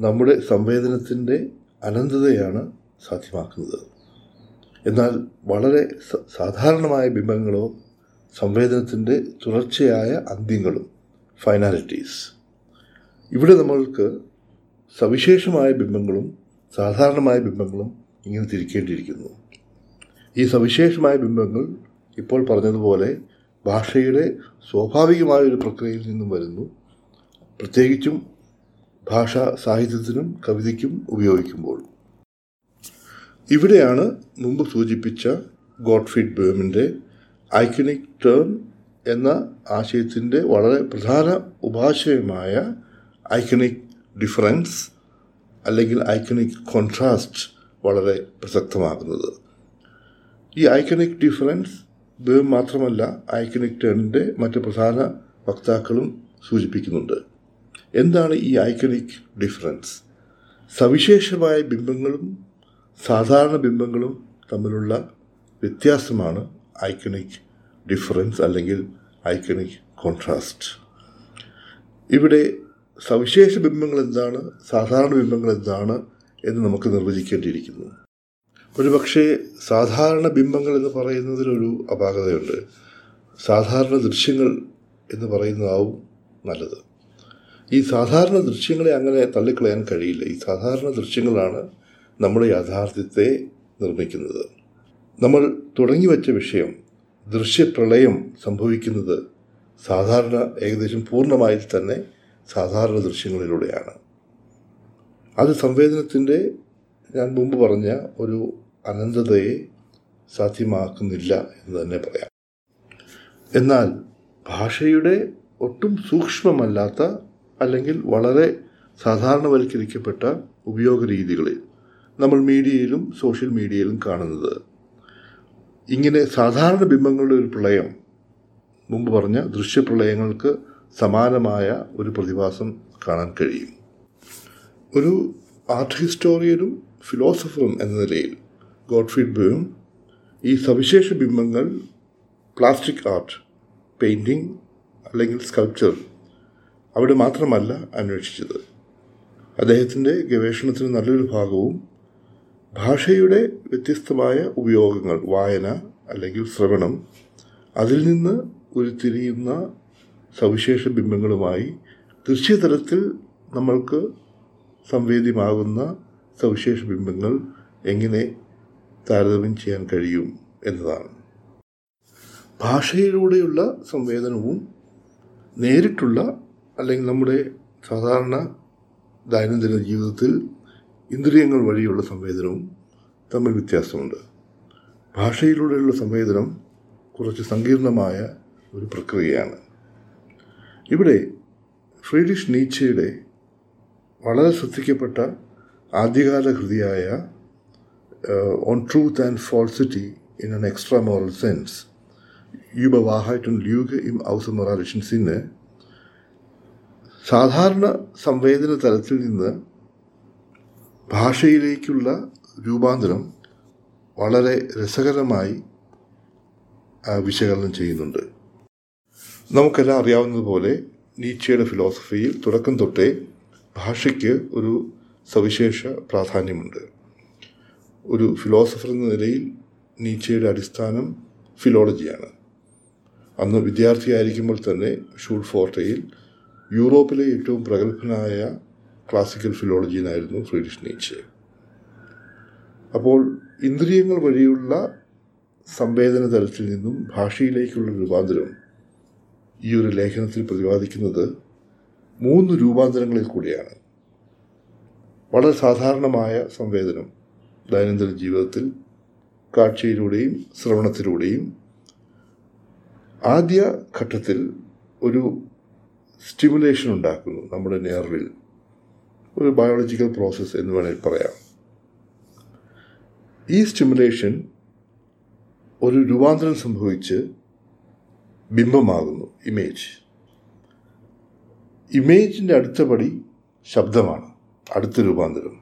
നമ്മുടെ സംവേദനത്തിന്റെ അനന്തതയാണ് സാധ്യമാക്കുന്നത്. എന്നാൽ വളരെ സാധാരണമായ ബിംബങ്ങളോ സംവേദനത്തിന്റെ തുടർച്ചയായ അന്ത്യങ്ങളും ഫൈനാലിറ്റീസ് ഇവിടെ നമ്മൾക്ക് സവിശേഷമായ ബിംബങ്ങളും സാധാരണമായ ബിംബങ്ങളും ഇങ്ങനെ തിരിക്കേണ്ടിയിരിക്കുന്നു. ഈ സവിശേഷമായ ബിംബങ്ങൾ ഇപ്പോൾ പറഞ്ഞതുപോലെ ഭാഷയുടെ സ്വാഭാവികമായ ഒരു പ്രക്രിയയിൽ നിന്നും വരുന്നു. പ്രത്യേകിച്ചും ഭാഷ സാഹിത്യത്തിനും കവിതയ്ക്കും ഉപയോഗിക്കുമ്പോൾ. ഇവിടെയാണ് മുമ്പ് സൂചിപ്പിച്ച ഗോഡ്ഫീഡ് ബേമിന്റെ ഐക്കണിക് ടേം എന്ന ആശയത്തിന്റെ വളരെ പ്രധാന ഉപാശയമായ ഐക്കണിക് ഡിഫറൻസ് അല്ലെങ്കിൽ ഐക്കണിക് കോൺട്രാസ്റ്റ് വളരെ പ്രസക്തമാകുന്നത്. ഈ ഐക്കണിക് ഡിഫറൻസ് ബേം മാത്രമല്ല ഐക്കണിക് ടേണിന്റെ മറ്റ് പ്രധാന വക്താക്കളും സൂചിപ്പിക്കുന്നുണ്ട്. എന്താണ് ഈ ഐക്കണിക് ഡിഫറൻസ്? സവിശേഷമായ ബിംബങ്ങളും സാധാരണ ബിംബങ്ങളും തമ്മിലുള്ള വ്യത്യാസമാണ് ഐക്കണിക് ഡിഫറൻസ് അല്ലെങ്കിൽ ഐക്കണിക് കോൺട്രാസ്റ്റ്. ഇവിടെ സവിശേഷ ബിംബങ്ങൾ എന്താണ് സാധാരണ ബിംബങ്ങൾ എന്താണ് എന്ന് നമുക്ക് നിർവചിക്കേണ്ടിയിരിക്കുന്നു. ഒരുപക്ഷെ സാധാരണ ബിംബങ്ങൾ എന്ന് പറയുന്നതിലൊരു അപാകതയുണ്ട്. സാധാരണ ദൃശ്യങ്ങൾ എന്ന് പറയുന്നതാവും നല്ലത്. ഈ സാധാരണ ദൃശ്യങ്ങളെ അങ്ങനെ തള്ളിക്കളയാൻ കഴിയില്ല. ഈ സാധാരണ ദൃശ്യങ്ങളാണ് നമ്മുടെ യാഥാർത്ഥ്യത്തെ നിർമ്മിക്കുന്നത്. നമ്മൾ തുടങ്ങി വച്ച വിഷയം ദൃശ്യപ്രളയം സംഭവിക്കുന്നത് സാധാരണ ഏകദേശം പൂർണമായി തന്നെ സാധാരണ ദൃശ്യങ്ങളിലൂടെയാണ്. അത് സംവേദനത്തിന്റെ ഞാൻ മുമ്പ് പറഞ്ഞ ഒരു അനന്തതയെ സാധ്യമാക്കുന്നില്ല എന്ന് തന്നെ പറയാം. എന്നാൽ ഭാഷയുടെ ഒട്ടും സൂക്ഷ്മമല്ലാത്ത അല്ലെങ്കിൽ വളരെ സാധാരണവൽക്കരിക്കപ്പെട്ട ഉപയോഗ രീതികളിൽ നമ്മൾ മീഡിയയിലും സോഷ്യൽ മീഡിയയിലും കാണുന്നത് ഇങ്ങനെ സാധാരണ ബിംബങ്ങളുടെ ഒരു പ്രളയം മുമ്പ് പറഞ്ഞ ദൃശ്യപ്രളയങ്ങൾക്ക് സമാനമായ ഒരു പ്രതിഭാസം കാണാൻ കഴിയും. ഒരു ആർട്ട് ഹിസ്റ്റോറിയനും ഫിലോസഫറും എന്ന നിലയിൽ ഗോഡ്ഫ്രീഡ് ബോയും ഈ സവിശേഷ ബിംബങ്ങൾ പ്ലാസ്റ്റിക് ആർട്ട് പെയിന്റിങ് അല്ലെങ്കിൽ സ്കൾപ്ചർ അവിടെ മാത്രമല്ല അന്വേഷിച്ചത്. അദ്ദേഹത്തിന്റെ ഗവേഷണത്തിന് നല്ലൊരു ഭാഗവും ഭാഷയുടെ വ്യത്യസ്തമായ ഉപയോഗങ്ങൾ വായന അല്ലെങ്കിൽ ശ്രവണം അതിൽ നിന്ന് ഉരുത്തിരിയുന്ന സവിശേഷ ബിംബങ്ങളുമായി ദൃശ്യതലത്തിൽ നമ്മൾക്ക് സംവേദ്യമാകുന്ന സവിശേഷ ബിംബങ്ങൾ എങ്ങനെ താരതമ്യം ചെയ്യാൻ കഴിയും എന്നതാണ്. ഭാഷയിലൂടെയുള്ള സംവേദനവും നേരിട്ടുള്ള അല്ലെങ്കിൽ നമ്മുടെ സാധാരണ ദൈനംദിന ജീവിതത്തിൽ ഇന്ദ്രിയങ്ങൾ വഴിയുള്ള സംവേദനവും തമ്മിൽ വ്യത്യാസമുണ്ട്. ഭാഷയിലൂടെയുള്ള സംവേദനം കുറച്ച് സങ്കീർണമായ ഒരു പ്രക്രിയയാണ്. ഇവിടെ ഫ്രീഡിഷ് നീച്ചയുടെ വളരെ ശ്രദ്ധിക്കപ്പെട്ട ആദ്യകാല കൃതിയായ on truth and falsity in an extra moral sense über Wahrheit und Lüge im außermoralischen സാധാരണ സംവേദന തലത്തിൽ നിന്ന് ഭാഷയിലേക്കുള്ള രൂപാന്തരം വളരെ രസകരമായി വിശകലനം ചെയ്യുന്നുണ്ട്. നമുക്കെല്ലാം അറിയാവുന്നതുപോലെ നീച്ചയുടെ ഫിലോസഫിയിൽ തുടക്കം തൊട്ടേ ഭാഷയ്ക്ക് ഒരു സവിശേഷ പ്രാധാന്യമുണ്ട്. ഒരു ഫിലോസഫർ എന്ന നിലയിൽ നീച്ചയുടെ അടിസ്ഥാനം ഫിലോളജിയാണ് അന്ന് വിദ്യാർത്ഥിയായിരിക്കുമ്പോൾ തന്നെ ഷൂൾ ഫോർട്ടയിൽ യൂറോപ്പിലെ ഏറ്റവും പ്രഗത്ഭനായ ക്ലാസിക്കൽ ഫിലോളജിയെന്നായിരുന്നു ഫ്രീഡിഷ് നീച്ചെ അപ്പോൾ ഇന്ദ്രിയങ്ങൾ വഴിയുള്ള സംവേദന തലത്തിൽ നിന്നും ഭാഷയിലേക്കുള്ള രൂപാന്തരം ഈ ഒരു ലേഖനത്തിൽ പ്രതിപാദിക്കുന്നത് മൂന്ന് രൂപാന്തരങ്ങളിൽ കൂടിയാണ്. വളരെ സാധാരണമായ സംവേദനം ദൈനംദിന ജീവിതത്തിൽ കാഴ്ചയിലൂടെയും ശ്രവണത്തിലൂടെയും. ആദ്യ ഘട്ടത്തിൽ ഒരു സ്റ്റിമുലേഷൻ ഉണ്ടാക്കുന്നു നമ്മുടെ നെർവിൽ ഒരു ബയോളജിക്കൽ പ്രോസസ്സ് എന്ന് വേണമെങ്കിൽ പറയാം. ഈ സ്റ്റിമുലേഷൻ ഒരു രൂപാന്തരം സംഭവിച്ച് ബിംബമാകുന്നു ഇമേജ്. ഇമേജിന്റെ അടുത്ത പടി ശബ്ദമാണ് അടുത്ത രൂപാന്തരം.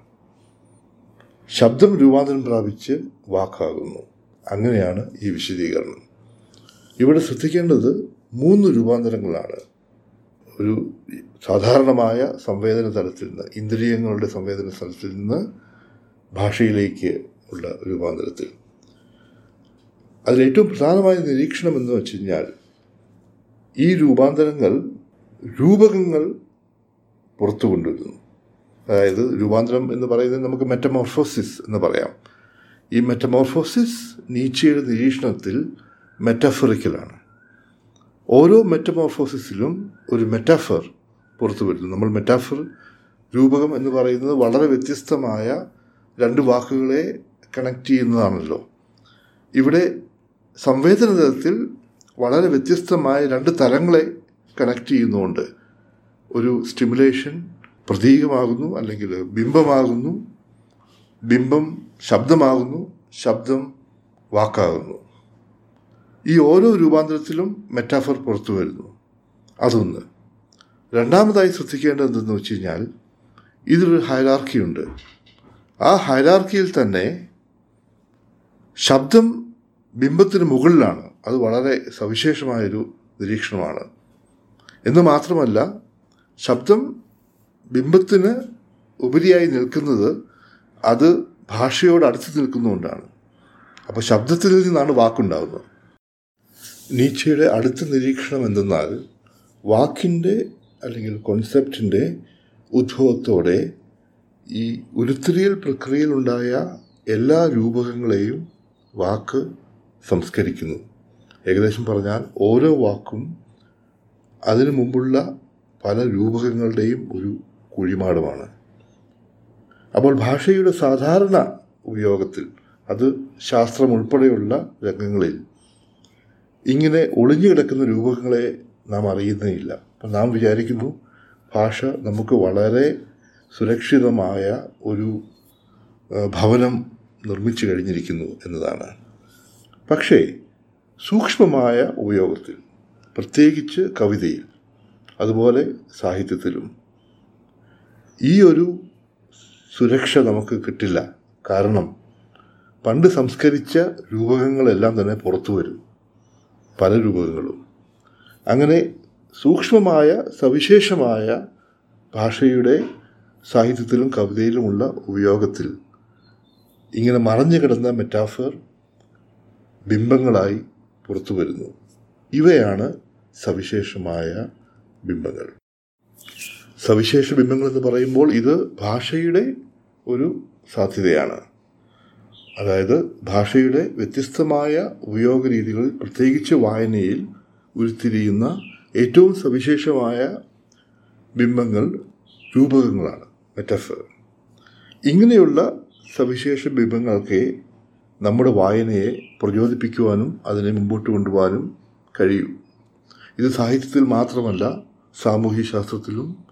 ശബ്ദം രൂപാന്തരം പ്രാപിച്ച് വാക്കാകുന്നു. അങ്ങനെയാണ് ഈ വിശദീകരണം. ഇവിടെ ശ്രദ്ധിക്കേണ്ടത് മൂന്ന് രൂപാന്തരങ്ങളാണ്. ഒരു സാധാരണമായ സംവേദന തലത്തിൽ നിന്ന് ഇന്ദ്രിയങ്ങളുടെ സംവേദന തലത്തിൽ നിന്ന് ഭാഷയിലേക്ക് ഉള്ള രൂപാന്തരത്തിൽ. അതിലേറ്റവും പ്രധാനമായ നിരീക്ഷണം എന്ന് വെച്ച് കഴിഞ്ഞാൽ ഈ രൂപാന്തരങ്ങൾ രൂപകങ്ങൾ പുറത്തു കൊണ്ടുവരുന്നു. അതായത് രൂപാന്തരം എന്ന് പറയുന്നത് നമുക്ക് മെറ്റമോർഫോസിസ് എന്ന് പറയാം. ഈ മെറ്റമോർഫോസിസ് നീച്ചയുടെ നിരീക്ഷണത്തിൽ മെറ്റാഫറിക്കലാണ് ഓരോ മെറ്റമോർഫോസിസിലും ഒരു മെറ്റാഫർ പുറത്തു വരുന്നു. നമ്മൾ മെറ്റാഫർ രൂപകം എന്ന് പറയുന്നത് വളരെ വ്യത്യസ്തമായ രണ്ട് വാക്കുകളെ കണക്ട് ചെയ്യുന്നതാണല്ലോ. ഇവിടെ സംവേദന തലത്തിൽ വളരെ വ്യത്യസ്തമായ രണ്ട് തലങ്ങളെ കണക്ട് ചെയ്യുന്നുകൊണ്ട് ഒരു സ്റ്റിമുലേഷൻ പ്രതീകമാകുന്നു അല്ലെങ്കിൽ ബിംബമാകുന്നു ബിംബം ശബ്ദമാകുന്നു ശബ്ദം വാക്കാകുന്നു. ഈ ഓരോ രൂപാന്തരത്തിലും മെറ്റാഫർ പുറത്തു വരുന്നു. അതൊന്ന്. രണ്ടാമതായി ശ്രദ്ധിക്കേണ്ടത് എന്തെന്ന് വെച്ച് കഴിഞ്ഞാൽ ഇതിലൊരു ഹൈറാർക്കിയുണ്ട് ആ ഹൈറാർക്കിയിൽ തന്നെ ശബ്ദം ബിംബത്തിന് മുകളിലാണ്. അത് വളരെ സവിശേഷമായൊരു നിരീക്ഷണമാണ്. എന്ന് മാത്രമല്ല ശബ്ദം ബിംബത്തിന് ഉപരിയായി നിൽക്കുന്നത് അത് ഭാഷയോട് അടുത്ത് നിൽക്കുന്നതുകൊണ്ടാണ്. അപ്പോൾ ശബ്ദത്തിൽ നിന്നാണ് വാക്കുണ്ടാകുന്നത് നീച്ചയുടെ അടുത്ത നിരീക്ഷണം എന്തെന്നാൽ വാക്കിന്റെ അല്ലെങ്കിൽ കോൺസെപ്റ്റിന്റെ ഉദ്ഭവത്തോടെ ഈ ഉരുത്തിരിയൽ പ്രക്രിയയിലുണ്ടായ എല്ലാ രൂപകങ്ങളെയും വാക്ക് സംസ്കരിക്കുന്നു. ഏകദേശം പറഞ്ഞാൽ ഓരോ വാക്കും അതിനു മുമ്പുള്ള പല രൂപകങ്ങളുടെയും ഒരു കുഴിമാടമാണ്. അപ്പോൾ ഭാഷയുടെ സാധാരണ ഉപയോഗത്തിൽ അത് ശാസ്ത്രം ഉൾപ്പെടെയുള്ള രംഗങ്ങളിൽ ഇങ്ങനെ ഒളിഞ്ഞു കിടക്കുന്ന രൂപങ്ങളെ നാം അറിയുന്നേയില്ല. അപ്പം നാം വിചാരിക്കുന്നു ഭാഷ നമുക്ക് വളരെ സുരക്ഷിതമായ ഒരു ഭവനം നിർമ്മിച്ചു കഴിഞ്ഞിരിക്കുന്നു എന്നതാണ്. പക്ഷേ സൂക്ഷ്മമായ ഉപയോഗത്തിൽ പ്രത്യേകിച്ച് കവിതയിൽ അതുപോലെ സാഹിത്യത്തിലും. ഈ ഒരു സുരക്ഷ നമുക്ക് കിട്ടില്ല. കാരണം പണ്ട് സംസ്കരിച്ച രൂപകങ്ങളെല്ലാം തന്നെ പുറത്തു വരും. പല രൂപകങ്ങളും. അങ്ങനെ സൂക്ഷ്മമായ സവിശേഷമായ ഭാഷയുടെ സാഹിത്യത്തിലും കവിതയിലുമുള്ള ഉപയോഗത്തിൽ ഇങ്ങനെ മറഞ്ഞു കിടന്ന മെറ്റാഫർ ബിംബങ്ങളായി പുറത്തു വരുന്നു. ഇവയാണ് സവിശേഷമായ ബിംബങ്ങൾ. സവിശേഷ ബിംബങ്ങൾ എന്ന് പറയുമ്പോൾ ഇത് ഭാഷയുടെ ഒരു സാധ്യതയാണ്. അതായത് ഭാഷയുടെ വ്യത്യസ്തമായ ഉപയോഗ രീതികൾ പ്രത്യേകിച്ച് വായനയിൽ ഉരുത്തിരിയുന്ന ഏറ്റവും സവിശേഷമായ ബിംബങ്ങൾ രൂപകങ്ങളാണ് മെറ്റഫർ ഇങ്ങനെയുള്ള സവിശേഷ ബിംബങ്ങൾക്ക് നമ്മുടെ വായനയെ പ്രചോദിപ്പിക്കുവാനും അതിനെ മുമ്പോട്ട് കൊണ്ടുപോകാനും കഴിയും. ഇത് സാഹിത്യത്തിൽ മാത്രമല്ല സാമൂഹ്യ ശാസ്ത്രത്തിലും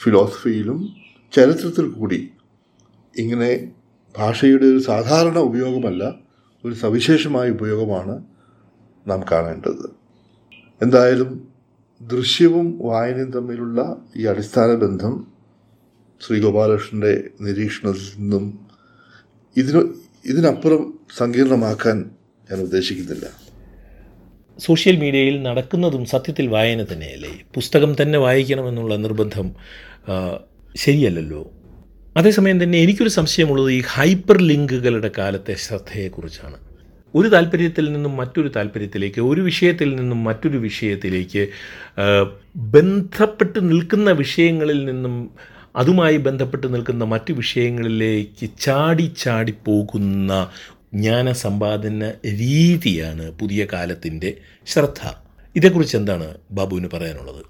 ഫിലോസഫിയിലും ചരിത്രത്തിൽ കൂടി ഇങ്ങനെ ഭാഷയുടെ ഒരു സാധാരണ ഉപയോഗമല്ല ഒരു സവിശേഷമായ ഉപയോഗമാണ് നാം കാണേണ്ടത്. എന്തായാലും ദൃശ്യവും വായനയും തമ്മിലുള്ള ഈ അടിസ്ഥാന ബന്ധം ശ്രീ ഗോപാലകൃഷ്ണന്റെ നിരീക്ഷണത്തിൽ നിന്നും ഇതിന് ഇതിനപ്പുറം സങ്കീർണമാക്കാൻ ഞാൻ ഉദ്ദേശിക്കുന്നില്ല. സോഷ്യൽ മീഡിയയിൽ നടക്കുന്നതും സത്യത്തിൽ വായന തന്നെയല്ലേ? പുസ്തകം തന്നെ വായിക്കണമെന്നുള്ള നിർബന്ധം ശരിയല്ലല്ലോ. അതേസമയം തന്നെ എനിക്കൊരു സംശയമുള്ളത് ഈ ഹൈപ്പർ ലിങ്കുകളുടെ കാലത്തെ ശ്രദ്ധയെക്കുറിച്ചാണ്. ഒരു താല്പര്യത്തിൽ നിന്നും മറ്റൊരു താല്പര്യത്തിലേക്ക് ഒരു വിഷയത്തിൽ നിന്നും മറ്റൊരു വിഷയത്തിലേക്ക് ബന്ധപ്പെട്ട് നിൽക്കുന്ന വിഷയങ്ങളിൽ നിന്നും അതുമായി ബന്ധപ്പെട്ട് നിൽക്കുന്ന മറ്റു വിഷയങ്ങളിലേക്ക് ചാടി ചാടി പോകുന്ന ജ്ഞാനസമ്പാദന രീതിയാണ് പുതിയ കാലത്തിന്റെ ശ്രദ്ധ. ഇതേക്കുറിച്ച് എന്താണ് ബാബുവിന് പറയാനുള്ളത്?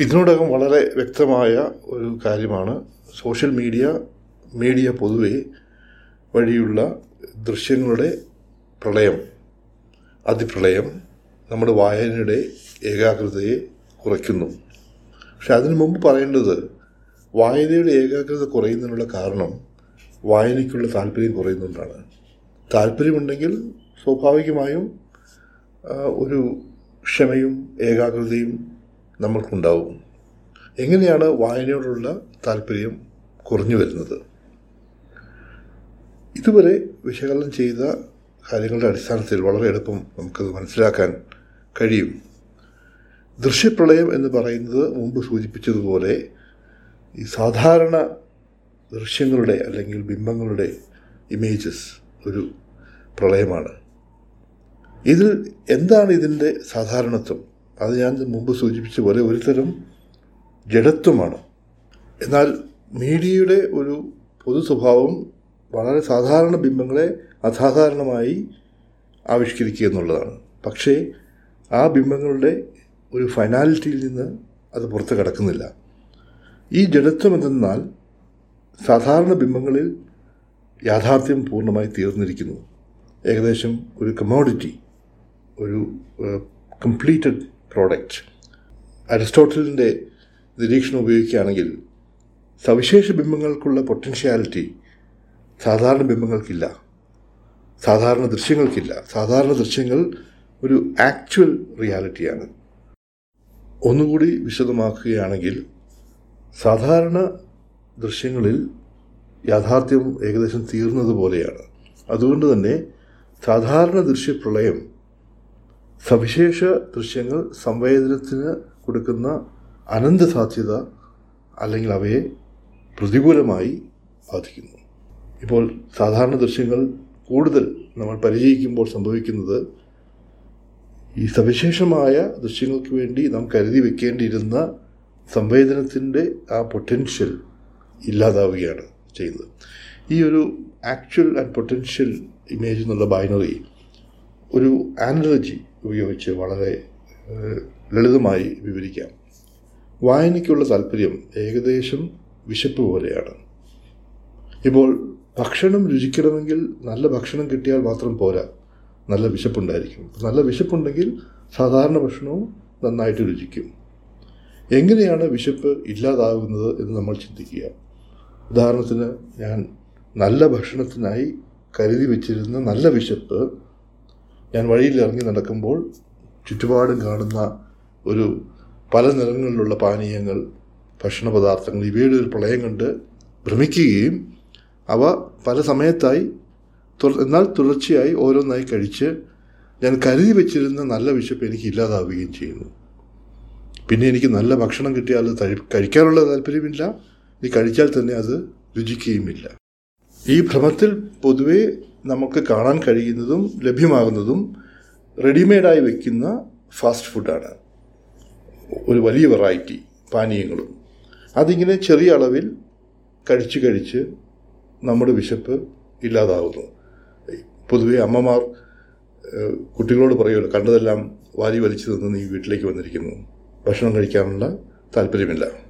ഇതിനോടകം വളരെ വ്യക്തമായ ഒരു കാര്യമാണ്. സോഷ്യൽ മീഡിയ മീഡിയ പൊതുവെ വഴിയുള്ള ദൃശ്യങ്ങളുടെ പ്രളയം അതിപ്രളയം നമ്മുടെ വായനയുടെ ഏകാഗ്രതയെ കുറയ്ക്കുന്നു. പക്ഷെ അതിനു മുമ്പ് പറയേണ്ടത് വായനയുടെ ഏകാഗ്രത കുറയുന്നതിനുള്ള കാരണം വായനയ്ക്കുള്ള താല്പര്യം കുറയുന്നതുകൊണ്ടാണ്. താല്പര്യമുണ്ടെങ്കിൽ സ്വാഭാവികമായും ഒരു ക്ഷമയും ഏകാഗ്രതയും നമ്മൾക്കുണ്ടാവും. എങ്ങനെയാണ് വായനയോടുള്ള താല്പര്യം കുറഞ്ഞു വരുന്നത്? ഇതുവരെ വിശകലനം ചെയ്ത കാര്യങ്ങളുടെ അടിസ്ഥാനത്തിൽ വളരെ എളുപ്പം നമുക്കത് മനസ്സിലാക്കാൻ കഴിയും. ദൃശ്യപ്രളയം എന്ന് പറയുന്നത് മുമ്പ് സൂചിപ്പിച്ചതുപോലെ ഈ സാധാരണ ദൃശ്യങ്ങളുടെ അല്ലെങ്കിൽ ബിംബങ്ങളുടെ ഇമേജസ് ഒരു പ്രളയമാണ്. ഇതിൽ എന്താണ് ഇതിന്റെ സാധാരണത്വം? അത് ഞാൻ മുമ്പ് സൂചിപ്പിച്ച പോലെ ഒരു തരം ജഡത്വമാണ്. എന്നാൽ മീഡിയയുടെ ഒരു പൊതു സ്വഭാവം വളരെ സാധാരണ ബിംബങ്ങളെ അസാധാരണമായി ആവിഷ്കരിക്കുക എന്നുള്ളതാണ്. പക്ഷേ ആ ബിംബങ്ങളുടെ ഒരു ഫൈനാലിറ്റിയിൽ നിന്ന് അത് പുറത്ത് കടക്കുന്നില്ല. ഈ ജഡത്വം എന്തെന്നാൽ സാധാരണ ബിംബങ്ങളിൽ യാഥാർത്ഥ്യം പൂർണമായി തീർന്നിരിക്കുന്നു. ഏകദേശം ഒരു കമോഡിറ്റി ഒരു കംപ്ലീറ്റഡ് പ്രോഡക്റ്റ് അരിസ്റ്റോട്ടലിന്റെ നിരീക്ഷണം ഉപയോഗിക്കുകയാണെങ്കിൽ സവിശേഷ ബിംബങ്ങൾക്കുള്ള പൊട്ടൻഷ്യാലിറ്റി സാധാരണ ബിംബങ്ങൾക്കില്ല. സാധാരണ ദൃശ്യങ്ങൾക്കില്ല. സാധാരണ ദൃശ്യങ്ങൾ ഒരു ആക്ച്വൽ റിയാലിറ്റിയാണ് ഒന്നുകൂടി വിശദമാക്കുകയാണെങ്കിൽ സാധാരണ ദൃശ്യങ്ങളിൽ യാഥാർത്ഥ്യം ഏകദേശം തീർന്നതുപോലെയാണ് അതുകൊണ്ട് തന്നെ സാധാരണ ദൃശ്യപ്രളയം സവിശേഷ ദൃശ്യങ്ങൾ സംവേദനത്തിന് കൊടുക്കുന്ന അനന്ത സാധ്യത അല്ലെങ്കിൽ അവയെ പ്രതികൂലമായി ബാധിക്കുന്നു. ഇപ്പോൾ സാധാരണ ദൃശ്യങ്ങൾ കൂടുതൽ നമ്മൾ പരിചയിക്കുമ്പോൾ സംഭവിക്കുന്നത് ഈ സവിശേഷമായ ദൃശ്യങ്ങൾക്ക് വേണ്ടി നാം കരുതി വെക്കേണ്ടിയിരുന്ന സംവേദനത്തിന്റെ ആ പൊട്ടൻഷ്യൽ ഇല്ലാതാവുകയാണ്. ചെയ്യുന്നത്. ഈ ഒരു ആക്ച്വൽ ആൻഡ് പൊട്ടൻഷ്യൽ ഇമേജ് എന്നുള്ള ബൈനറി ഒരു ആനലജി ഉപയോഗിച്ച് വളരെ ലളിതമായി വിവരിക്കാം. വായനയ്ക്കുള്ള താല്പര്യം ഏകദേശം വിശപ്പ് പോലെയാണ്. ഇപ്പോൾ ഭക്ഷണം രുചിക്കണമെങ്കിൽ നല്ല ഭക്ഷണം കിട്ടിയാൽ മാത്രം പോരാ. നല്ല വിശപ്പുണ്ടായിരിക്കും. നല്ല വിശപ്പുണ്ടെങ്കിൽ സാധാരണ ഭക്ഷണവും നന്നായിട്ട് രുചിക്കും. എങ്ങനെയാണ് വിശപ്പ് ഇല്ലാതാകുന്നത് എന്ന് നമ്മൾ ചിന്തിക്കുക? ഉദാഹരണത്തിന് ഞാൻ നല്ല ഭക്ഷണത്തിനായി കരുതി വെച്ചിരുന്ന നല്ല വിശപ്പ് ഞാൻ വഴിയിൽ ഇറങ്ങി നടക്കുമ്പോൾ ചുറ്റുപാടും കാണുന്ന ഒരു പല നിറങ്ങളിലുള്ള പാനീയങ്ങൾ ഭക്ഷണ പദാർത്ഥങ്ങൾ ഇവയുടെ ഒരു പ്രളയം കണ്ട് ഭ്രമിക്കുകയും അവ പല സമയത്തായി എന്നാൽ തുടർച്ചയായി ഓരോന്നായി കഴിച്ച് ഞാൻ കരുതി വെച്ചിരുന്ന നല്ല വിശപ്പ് എനിക്ക് ഇല്ലാതാവുകയും ചെയ്യുന്നു. പിന്നെ എനിക്ക് നല്ല ഭക്ഷണം കിട്ടിയാൽ കഴിക്കാനുള്ള താല്പര്യമില്ല. ഇനി കഴിച്ചാൽ തന്നെ അത് രുചിക്കുകയുമില്ല. ഈ ഭ്രമത്തിൽ പൊതുവെ നമുക്ക് കാണാൻ കഴിയുന്നതും ലഭ്യമാകുന്നതും റെഡിമെയ്ഡായി വയ്ക്കുന്ന ഫാസ്റ്റ് ഫുഡാണ്. ഒരു വലിയ വെറൈറ്റി പാനീയങ്ങളും. അതിങ്ങനെ ചെറിയ അളവിൽ കഴിച്ച് കഴിച്ച് നമ്മുടെ വിശപ്പ് ഇല്ലാതാവുന്നു. പൊതുവെ അമ്മമാർ കുട്ടികളോട് പറയുമല്ലോ കണ്ടതെല്ലാം വാരി വലിച്ചു നിന്ന് നീ വീട്ടിലേക്ക് വന്നിരിക്കുന്നു. ഭക്ഷണം കഴിക്കാനുള്ള താല്പര്യമില്ല.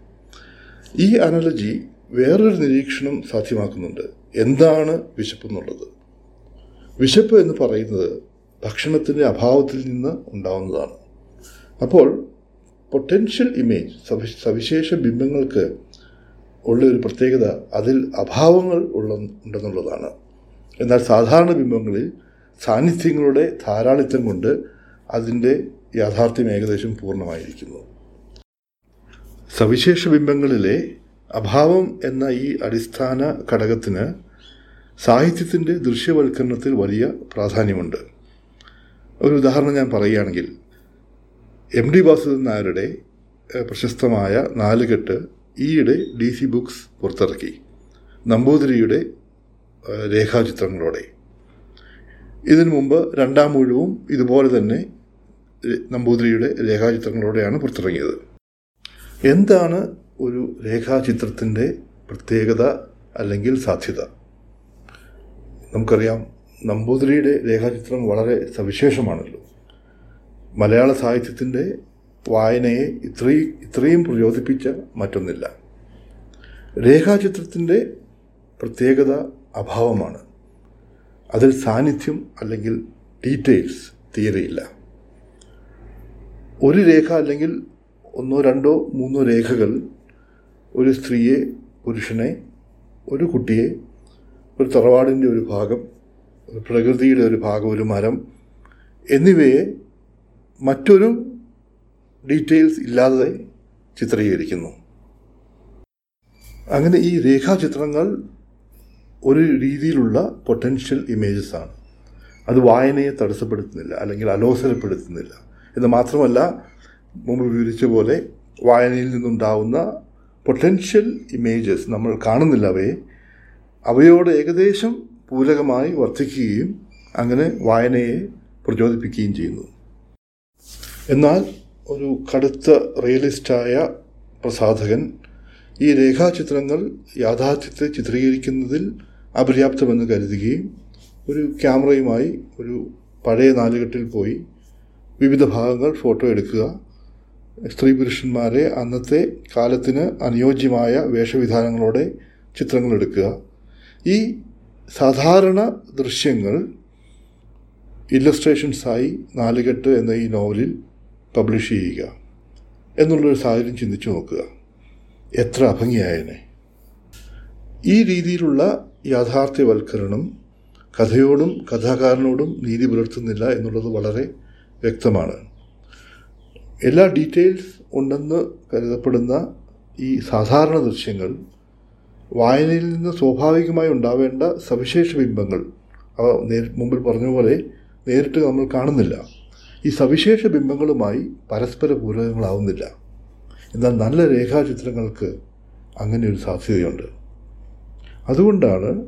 ഈ അനലജി വേറൊരു നിരീക്ഷണം സാധ്യമാക്കുന്നുണ്ട്. എന്താണ് വിശപ്പ് എന്നുള്ളത്? വിശപ്പ് എന്ന് പറയുന്നത് ഭക്ഷണത്തിന്റെ അഭാവത്തിൽ നിന്ന് ഉണ്ടാവുന്നതാണ്. അപ്പോൾ പൊട്ടൻഷ്യൽ ഇമേജ് സവിശേഷ ബിംബങ്ങൾക്ക് ഉള്ള ഒരു പ്രത്യേകത അതിൽ അഭാവങ്ങൾ ഉള്ള ഉണ്ടെന്നുള്ളതാണ്. എന്നാൽ സാധാരണ ബിംബങ്ങളിൽ സാന്നിധ്യങ്ങളുടെ ധാരാളിത്തം കൊണ്ട് അതിന്റെ യാഥാർത്ഥ്യം ഏകദേശം പൂർണമായിരിക്കുന്നു. സവിശേഷ ബിംബങ്ങളിലെ അഭാവം എന്ന ഈ അടിസ്ഥാന ഘടകത്തിന് സാഹിത്യത്തിന്റെ ദൃശ്യവൽക്കരണത്തിൽ വലിയ പ്രാധാന്യമുണ്ട്. ഒരു ഉദാഹരണം ഞാൻ പറയുകയാണെങ്കിൽ എം ഡി വാസുദേവൻ നായരുടെ പ്രശസ്തമായ നാലുകെട്ട് ഈയിടെ ഡി സി ബുക്സ് പുറത്തിറക്കി. നമ്പൂതിരിയുടെ രേഖാചിത്രങ്ങളോടെ. ഇതിനു മുമ്പ് രണ്ടാം മുഴുവും ഇതുപോലെ തന്നെ നമ്പൂതിരിയുടെ രേഖാചിത്രങ്ങളോടെയാണ് പുറത്തിറങ്ങിയത്. എന്താണ് ഒരു രേഖാചിത്രത്തിന്റെ പ്രത്യേകത അല്ലെങ്കിൽ സാധ്യത? നമുക്കറിയാം നമ്പൂതിരിയുടെ രേഖാചിത്രം വളരെ സവിശേഷമാണല്ലോ. മലയാള സാഹിത്യത്തിന്റെ വായനയെ ഇത്രയും ഇത്രയും പ്രചോദിപ്പിച്ച മറ്റൊന്നില്ല. രേഖാചിത്രത്തിന്റെ പ്രത്യേകത അഭാവമാണ്. അതിൽ സാന്നിധ്യം അല്ലെങ്കിൽ ഡീറ്റെയിൽസ് തീരെയില്ല. ഒരു രേഖ അല്ലെങ്കിൽ ഒന്നോ രണ്ടോ മൂന്നോ രേഖകൾ ഒരു സ്ത്രീയെ പുരുഷനെ ഒരു കുട്ടിയെ ഒരു തറവാടിന്റെ ഒരു ഭാഗം ഒരു പ്രകൃതിയുടെ ഒരു ഭാഗം ഒരു മരം എന്നിവയെ മറ്റൊരു ഡീറ്റെയിൽസ് ഇല്ലാതെ ചിത്രീകരിക്കുന്നു. അങ്ങനെ ഈ രേഖാചിത്രങ്ങൾ ഒരു രീതിയിലുള്ള പൊട്ടൻഷ്യൽ ഇമേജസ് ആണ്. അത് വായനയെ തടസ്സപ്പെടുത്തുന്നില്ല അല്ലെങ്കിൽ അലോസരപ്പെടുത്തുന്നില്ല. എന്ന് മാത്രമല്ല മുമ്പ് വിവരിച്ച പോലെ വായനയിൽ നിന്നുണ്ടാവുന്ന പൊട്ടൻഷ്യൽ ഇമേജസ് നമ്മൾ കാണുന്നില്ല അവയെ. അവയോട് ഏകദേശം പൂരകമായി വർദ്ധിക്കുകയും അങ്ങനെ വായനയെ പ്രചോദിപ്പിക്കുകയും ചെയ്യുന്നു. എന്നാൽ ഒരു കടുത്ത റിയലിസ്റ്റായ പ്രസാധകൻ ഈ രേഖാചിത്രങ്ങൾ യാഥാർത്ഥ്യത്തെ ചിത്രീകരിക്കുന്നതിൽ അപര്യാപ്തമെന്ന് കരുതുകയും ഒരു ക്യാമറയുമായി ഒരു പഴയ നാലുകെട്ടിൽ പോയി വിവിധ ഭാഗങ്ങൾ ഫോട്ടോ എടുക്കുക സ്ത്രീ പുരുഷന്മാരെ അന്നത്തെ കാലത്തിന് അനുയോജ്യമായ വേഷവിധാനങ്ങളോടെ ചിത്രങ്ങൾ എടുക്കുക ഈ സാധാരണ ദൃശ്യങ്ങൾ ഇല്ലസ്ട്രേഷൻസായി നാലുകെട്ട് എന്ന ഈ നോവലിൽ പബ്ലിഷ് ചെയ്യുക എന്നുള്ളൊരു സാഹചര്യം ചിന്തിച്ചു നോക്കുക. എത്ര അഭംഗിയായനെ. ഈ രീതിയിലുള്ള യാഥാർത്ഥ്യവൽക്കരണം കഥയോടും കഥാകാരനോടും നീതി പുലർത്തുന്നില്ല എന്നുള്ളത് വളരെ വ്യക്തമാണ്. എല്ലാ ഡീറ്റെയിൽസ് ഉണ്ടെന്ന് കരുതപ്പെടുന്ന ഈ സാധാരണ ദൃശ്യങ്ങൾ വായനയിൽ നിന്ന് സ്വാഭാവികമായി ഉണ്ടാവേണ്ട സവിശേഷ ബിംബങ്ങൾ അവ നേരി മുമ്പിൽ പറഞ്ഞ പോലെ നേരിട്ട് നമ്മൾ കാണുന്നില്ല. ഈ സവിശേഷ ബിംബങ്ങളുമായി പരസ്പര പൂരകങ്ങളാവുന്നില്ല. എന്നാൽ നല്ല രേഖാചിത്രങ്ങൾക്ക് അങ്ങനെ ഒരു സാധ്യതയുണ്ട്. അതുകൊണ്ടാണ്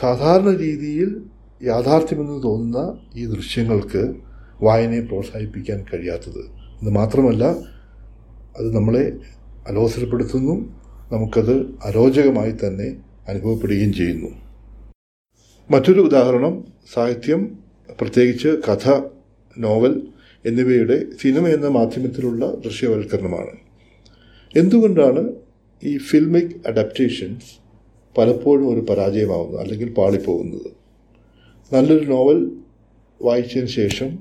സാധാരണ രീതിയിൽ യാഥാർത്ഥ്യമെന്ന് തോന്നുന്ന ഈ ദൃശ്യങ്ങൾക്ക് വായനയെ പ്രോത്സാഹിപ്പിക്കാൻ കഴിയാത്തത്. എന്ന് മാത്രമല്ല അത് നമ്മളെ അലോസരപ്പെടുത്തുന്നു നമുക്കത് അരോചകമായി തന്നെ അനുഭവപ്പെടുകയും ചെയ്യുന്നു. മറ്റൊരു ഉദാഹരണം സാഹിത്യം പ്രത്യേകിച്ച് കഥ നോവൽ എന്നിവയുടെ സിനിമ എന്ന മാധ്യമത്തിലുള്ള ദൃശ്യവൽക്കരണമാണ്. എന്തുകൊണ്ടാണ് ഈ ഫിൽമിക് അഡാപ്റ്റേഷൻസ് പലപ്പോഴും ഒരു പരാജയമാവുന്നത് അല്ലെങ്കിൽ പാളിപ്പോകുന്നത്? നല്ലൊരു നോവൽ വായിച്ചതിന് ശേഷം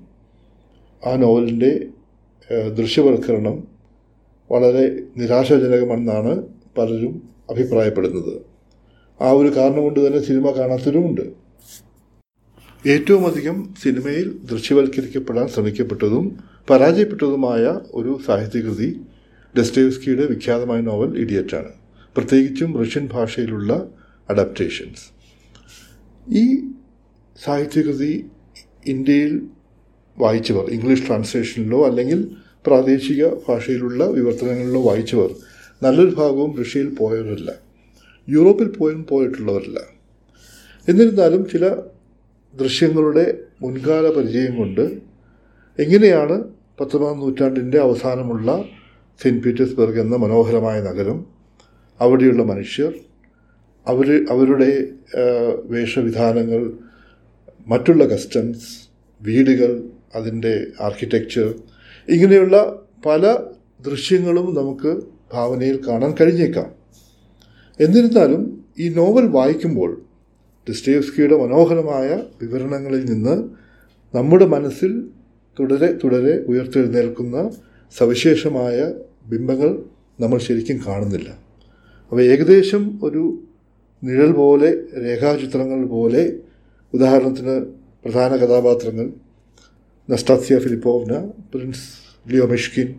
ആ നോവലിന്റെ ദൃശ്യവൽക്കരണം വളരെ നിരാശാജനകമെന്നാണ് പലരും അഭിപ്രായപ്പെടുന്നത്. ആ ഒരു കാരണം കൊണ്ട് തന്നെ സിനിമ കാണാത്തവരുമുണ്ട്. ഏറ്റവും അധികം സിനിമയിൽ ദൃശ്യവൽക്കരിക്കപ്പെടാൻ ശ്രമിക്കപ്പെട്ടതും പരാജയപ്പെട്ടതുമായ ഒരു സാഹിത്യകൃതി ഡെസ്റ്റേവ്സ്കിയുടെ വിഖ്യാതമായ നോവൽ ഇഡിയറ്റാണ്. പ്രത്യേകിച്ചും റഷ്യൻ ഭാഷയിലുള്ള അഡാപ്റ്റേഷൻസ്. ഈ സാഹിത്യകൃതി ഇന്ത്യയിൽ വായിച്ചവർ ഇംഗ്ലീഷ് ട്രാൻസ്ലേഷനിലോ അല്ലെങ്കിൽ പ്രാദേശിക ഭാഷയിലുള്ള വിവർത്തനങ്ങളിലോ വായിച്ചവർ നല്ലൊരു ഭാഗവും റഷ്യയിൽ പോയവരല്ല. യൂറോപ്പിൽ പോയും പോയിട്ടുള്ളവരല്ല. എന്നിരുന്നാലും ചില ദൃശ്യങ്ങളുടെ മുൻകാല പരിചയം കൊണ്ട് എങ്ങനെയാണ് പത്തൊമ്പതാം നൂറ്റാണ്ടിന്റെ അവസാനമുള്ള സെന്റ് പീറ്റേഴ്സ്ബർഗ് എന്ന മനോഹരമായ നഗരം അവിടെയുള്ള മനുഷ്യർ അവർ അവരുടെ വേഷവിധാനങ്ങൾ മറ്റുള്ള കസ്റ്റംസ് വീടുകൾ അതിന്റെ ആർക്കിടെക്ചർ ഇങ്ങനെയുള്ള പല ദൃശ്യങ്ങളും നമുക്ക് ഭാവനയിൽ കാണാൻ കഴിഞ്ഞേക്കാം. എന്നിരുന്നാലും ഈ നോവൽ വായിക്കുമ്പോൾ ഡിസ്റ്റേവ്സ്കിയുടെ മനോഹരമായ വിവരണങ്ങളിൽ നിന്ന് നമ്മുടെ മനസ്സിൽ തുടരെ തുടരെ ഉയർത്തെഴുന്നേൽക്കുന്ന സവിശേഷമായ ബിംബങ്ങൾ നമ്മൾ ശരിക്കും കാണുന്നില്ല. അവ ഏകദേശം ഒരു നിഴൽ പോലെ രേഖാചിത്രങ്ങൾ പോലെ ഉദാഹരണത്തിന് പ്രധാന കഥാപാത്രങ്ങൾ നസ്റ്റാസിയ ഫിലിപ്പോവ്ന പ്രിൻസ് ലിയോമിഷ്കിൻ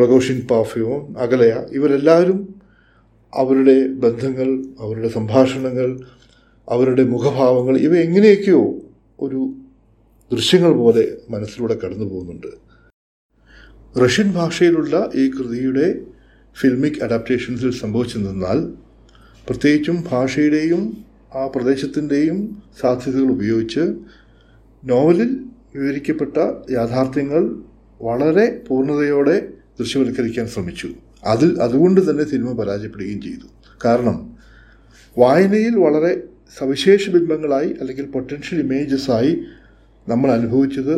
റഗോഷിൻ പാഫിയോൺ അകലയ ഇവരെല്ലാവരും അവരുടെ ബന്ധങ്ങൾ അവരുടെ സംഭാഷണങ്ങൾ അവരുടെ മുഖഭാവങ്ങൾ ഇവ എങ്ങനെയൊക്കെയോ ഒരു ദൃശ്യങ്ങൾ പോലെ മനസ്സിലൂടെ കടന്നു പോകുന്നുണ്ട്. റഷ്യൻ ഭാഷയിലുള്ള ഈ കൃതിയുടെ ഫിൽമിക് അഡാപ്റ്റേഷൻസിൽ സംഭവിച്ചെന്നാൽ പ്രത്യേകിച്ചും ഭാഷയുടെയും ആ പ്രദേശത്തിന്റെയും സാധ്യതകൾ ഉപയോഗിച്ച് നോവലിൽ വിവരിക്കപ്പെട്ട യാഥാർത്ഥ്യങ്ങൾ വളരെ പൂർണതയോടെ ദൃശ്യവൽക്കരിക്കാൻ ശ്രമിച്ചു. അതിൽ അതുകൊണ്ട് തന്നെ സിനിമ പരാജയപ്പെടുകയും ചെയ്തു. കാരണം വായനയിൽ വളരെ സവിശേഷ ബിംബങ്ങളായി അല്ലെങ്കിൽ പൊട്ടൻഷ്യൽ ഇമേജസായി നമ്മൾ അനുഭവിച്ചത്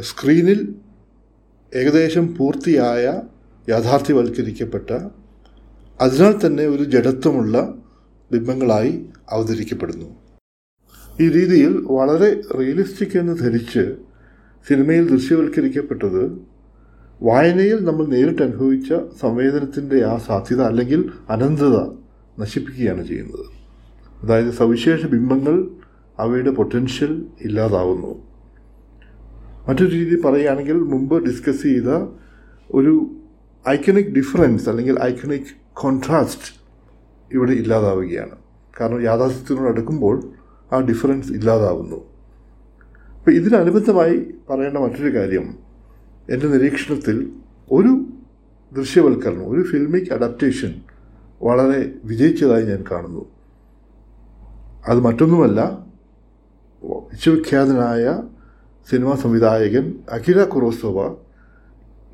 സ്ക്രീനിൽ ഏകദേശം പൂർത്തിയായ യാഥാർത്ഥ്യവൽക്കരിക്കപ്പെട്ട അതിനാൽ തന്നെ ഒരു ജഡത്വമുള്ള ബിംബങ്ങളായി അവതരിക്കപ്പെടുന്നു. ഈ രീതിയിൽ വളരെ റിയലിസ്റ്റിക് എന്ന് ധരിച്ച് സിനിമയിൽ ദൃശ്യവൽക്കരിക്കപ്പെട്ടത് വായനയിൽ നമ്മൾ നേരിട്ട് അനുഭവിച്ച സംവേദനത്തിന്റെ ആ സാധ്യത അല്ലെങ്കിൽ അനന്തത നശിപ്പിക്കുകയാണ് ചെയ്യുന്നത്. അതായത് സവിശേഷ ബിംബങ്ങൾ അവയുടെ പൊട്ടൻഷ്യൽ ഇല്ലാതാവുന്നു. മറ്റൊരു രീതി പറയുകയാണെങ്കിൽ മുമ്പ് ഡിസ്കസ് ചെയ്ത ഒരു ഐക്കണിക് ഡിഫറൻസ് അല്ലെങ്കിൽ ഐക്കണിക് കോൺട്രാസ്റ്റ് ഇവിടെ ഇല്ലാതാവുകയാണ്. കാരണം യാഥാർത്ഥ്യത്തിനോട് അടുക്കുമ്പോൾ ആ ഡിഫറൻസ് ഇല്ലാതാവുന്നു. അപ്പോൾ ഇതിനനുബന്ധമായി പറയേണ്ട മറ്റൊരു കാര്യം എന്റെ നിരീക്ഷണത്തിൽ ഒരു ദൃശ്യവൽക്കരണം ഒരു ഫിൽമിക് അഡാപ്റ്റേഷൻ വളരെ വിജയിച്ചതായി ഞാൻ കാണുന്നു. അത് മറ്റൊന്നുമല്ല വിശ്വവിഖ്യാതനായ സിനിമാ സംവിധായകൻ അഖില കുറോസോവ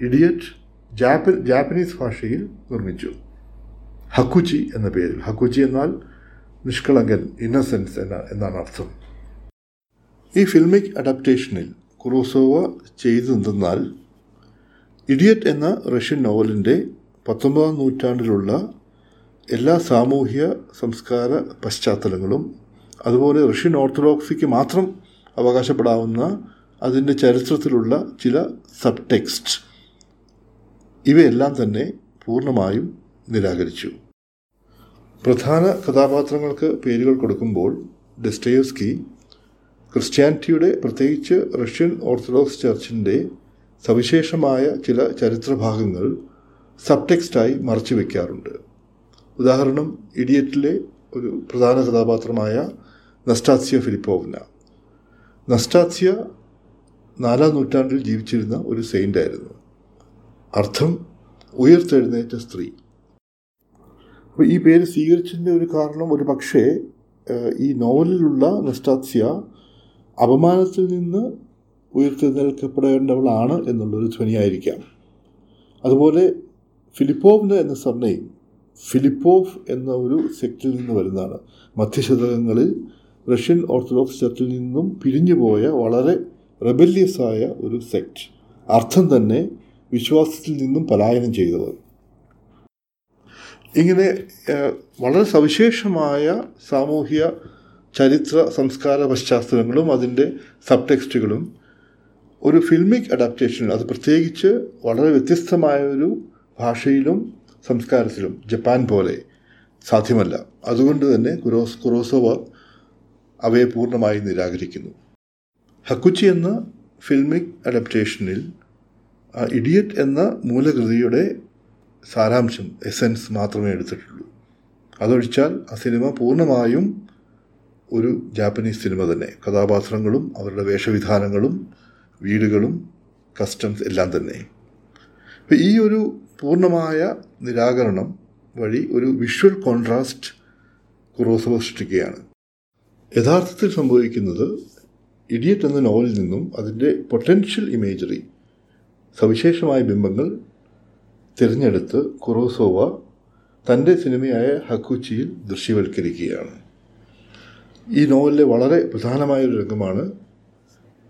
ഇഡിയറ്റ് ജാപ്പ ജാപ്പനീസ് ഭാഷയിൽ നിർമ്മിച്ചു. ഹക്കുച്ചി എന്ന പേരിൽ. ഹക്കുച്ചി എന്നാൽ നിഷ്കളങ്കൻ ഇന്നസെൻസ് എന്ന എന്നാണ് അർത്ഥം. ഈ ഫിൽമിക് അഡാപ്റ്റേഷനിൽ കുറോസോവ ചെയ്തെന്നാൽ ഇഡിയറ്റ് എന്ന റഷ്യൻ നോവലിന്റെ പത്തൊമ്പതാം നൂറ്റാണ്ടിലുള്ള എല്ലാ സാമൂഹ്യ സംസ്കാര പശ്ചാത്തലങ്ങളും അതുപോലെ റഷ്യൻ ഓർത്തഡോക്സിക്ക് മാത്രം അവകാശപ്പെടാവുന്ന അതിന്റെ ചരിത്രത്തിലുള്ള ചില സബ് ടെക്സ്റ്റ് ഇവയെല്ലാം തന്നെ പൂർണമായും നിരാകരിച്ചു. പ്രധാന കഥാപാത്രങ്ങൾക്ക് പേരുകൾ കൊടുക്കുമ്പോൾ ഡെസ്റ്റയോസ്കി ക്രിസ്ത്യാനിറ്റിയുടെ പ്രത്യേകിച്ച് റഷ്യൻ ഓർത്തഡോക്സ് ചർച്ചിന്റെ സവിശേഷമായ ചില ചരിത്രഭാഗങ്ങൾ സബ്ടെക്സ്റ്റായി മറച്ചു വയ്ക്കാറുണ്ട് ഉദാഹരണം ഇഡിയറ്റിലെ ഒരു പ്രധാന കഥാപാത്രമായ നസ്റ്റാസ്യ ഫിലിപ്പോവ്ന. നസ്റ്റാസ്യ നാലാം നൂറ്റാണ്ടിൽ ജീവിച്ചിരുന്ന ഒരു സെയിന്റായിരുന്നു. അർത്ഥം ഉയർത്തെഴുന്നേറ്റ സ്ത്രീ. അപ്പോൾ ഈ പേര് സ്വീകരിച്ചതിന്റെ ഒരു കാരണം ഒരു പക്ഷേ ഈ നോവലിലുള്ള നസ്റ്റാസ്യ അപമാനത്തിൽ നിന്ന് ഉയർത്തെഴുന്നേൽക്കപ്പെടേണ്ടവളാണ് എന്നുള്ളൊരു ധ്വനിയായിരിക്കാം. അതുപോലെ ഫിലിപ്പോവിന് എന്ന സർനെയും ഫിലിപ്പോവ് എന്ന ഒരു സെക്റ്റിൽ നിന്ന് വരുന്നതാണ്. മധ്യശതകങ്ങളിൽ റഷ്യൻ ഓർത്തഡോക്സ് ചർച്ചിൽ നിന്നും പിരിഞ്ഞുപോയ വളരെ റെബല്യസായ ഒരു സെക്റ്റ്. അർത്ഥം തന്നെ വിശ്വാസത്തിൽ നിന്നും പലായനം ചെയ്തവർ ഇങ്ങനെ വളരെ സവിശേഷമായ സാമൂഹ്യ ചരിത്ര സംസ്കാര പശ്ചാത്തലങ്ങളും അതിന്റെ സബ് ടെക്സ്റ്റുകളും ഒരു ഫിൽമിക് അഡാപ്റ്റേഷൻ അത് പ്രത്യേകിച്ച് വളരെ വ്യത്യസ്തമായൊരു ഭാഷയിലും സംസ്കാരത്തിലും ജപ്പാൻ പോലെ സാധ്യമല്ല. അതുകൊണ്ട് തന്നെ കുറോസ് കുറോസോവ അവയെ പൂർണമായി നിരാകരിക്കുന്നു. ഹക്കുച്ചി എന്ന ഫിൽമിക് അഡാപ്റ്റേഷനിൽ ഇഡിയറ്റ് എന്ന മൂലകൃതിയുടെ സാരാംശം എസെൻസ് മാത്രമേ എടുത്തിട്ടുള്ളൂ. അതൊഴിച്ചാൽ ആ സിനിമ പൂർണമായും ഒരു ജാപ്പനീസ് സിനിമ തന്നെ. കഥാപാത്രങ്ങളും അവരുടെ വേഷവിധാനങ്ങളും വീടുകളും കസ്റ്റംസ് എല്ലാം തന്നെ. അപ്പം ഈ ഒരു പൂർണമായ നിരാകരണം വഴി ഒരു വിഷ്വൽ കോൺട്രാസ്റ്റ് കുറോസവ സൃഷ്ടിക്കുകയാണ്. യഥാർത്ഥത്തിൽ സംഭവിക്കുന്നത് ഇഡിയറ്റ് എന്ന നോവലിൽ നിന്നും അതിന്റെ പൊട്ടൻഷ്യൽ ഇമേജറി സവിശേഷമായ ബിംബങ്ങൾ തിരഞ്ഞെടുത്ത് കുറോസോവ തന്റെ സിനിമയായ ഹക്കുച്ചിയിൽ ദൃശ്യവൽക്കരിക്കുകയാണ്. ഈ നോവലിലെ വളരെ പ്രധാനമായൊരു രംഗമാണ്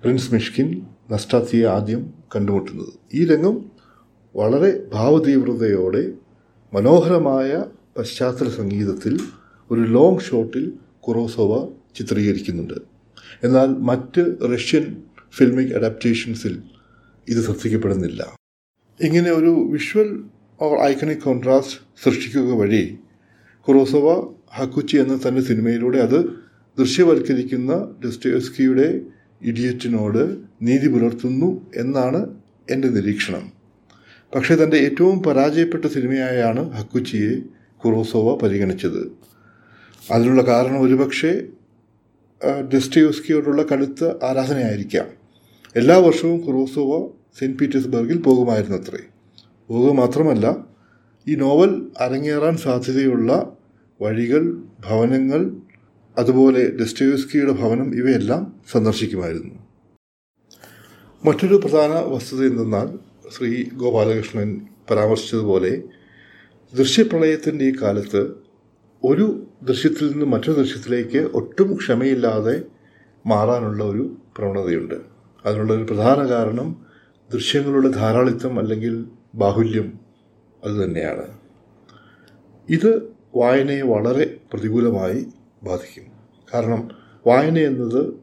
പ്രിൻസ് മിഷ്കിൻ നസ്റ്റാസിയെ ആദ്യം കണ്ടുമുട്ടുന്നത്. ഈ രംഗം വളരെ ഭാവതീവ്രതയോടെ മനോഹരമായ പശ്ചാത്തല സംഗീതത്തിൽ ഒരു ലോങ് ഷോട്ടിൽ കുറോസോവ ചിത്രീകരിക്കുന്നുണ്ട്. എന്നാൽ മറ്റ് റഷ്യൻ ഫിൽമിക് അഡാപ്റ്റേഷൻസിൽ ഇത് ശ്രദ്ധിക്കപ്പെടുന്നില്ല. ഇങ്ങനെ ഒരു വിഷ്വൽ ഓർ ഐക്കണിക് കോൺട്രാസ്റ്റ് സൃഷ്ടിക്കുക വഴി കുറോസവ ഹക്കുച്ചി എന്ന തന്റെ സിനിമയിലൂടെ അത് ദൃശ്യവൽക്കരിക്കുന്ന ഡെസ്റ്റോസ്കിയുടെ ഇഡിയറ്റിനോട് നീതി പുലർത്തുന്നു എന്നാണ് എന്റെ നിരീക്ഷണം. പക്ഷേ തന്റെ ഏറ്റവും പരാജയപ്പെട്ട സിനിമയായാണ് ഹക്കുച്ചിയെ കുറോസോവ പരിഗണിച്ചത്. അതിനുള്ള കാരണം ഒരുപക്ഷെ ഡെസ്റ്റയോസ്കിയോടുള്ള കടുത്ത ആരാധനയായിരിക്കാം. എല്ലാ വർഷവും കുറോസോവ സെന്റ് പീറ്റേഴ്സ്ബർഗിൽ പോകുമായിരുന്നത്രേ. പോകുക മാത്രമല്ല ഈ നോവൽ അരങ്ങേറാൻ സാധ്യതയുള്ള വഴികൾ ഭവനങ്ങൾ അതുപോലെ ഡെസ്റ്റയോസ്കിയുടെ ഭവനം ഇവയെല്ലാം സന്ദർശിക്കുമായിരുന്നു. മറ്റൊരു പ്രധാന വസ്തുത എന്തെന്നാൽ ശ്രീ ഗോപാലകൃഷ്ണൻ പരാമർശിച്ചതുപോലെ ദൃശ്യപ്രളയത്തിന്റെ ഈ കാലത്ത് ഒരു ദൃശ്യത്തിൽ നിന്ന് മറ്റൊരു ദൃശ്യത്തിലേക്ക് ഒട്ടും ക്ഷമയില്ലാതെ മാറാനുള്ള ഒരു പ്രവണതയുണ്ട്. അതിനുള്ള ഒരു പ്രധാന കാരണം ദൃശ്യങ്ങളുടെ ധാരാളിത്തം അല്ലെങ്കിൽ ബാഹുല്യം അതുതന്നെയാണ് ഇത് വായനയെ വളരെ പ്രതികൂലമായി ബാധിക്കും. കാരണം വായന എന്നത്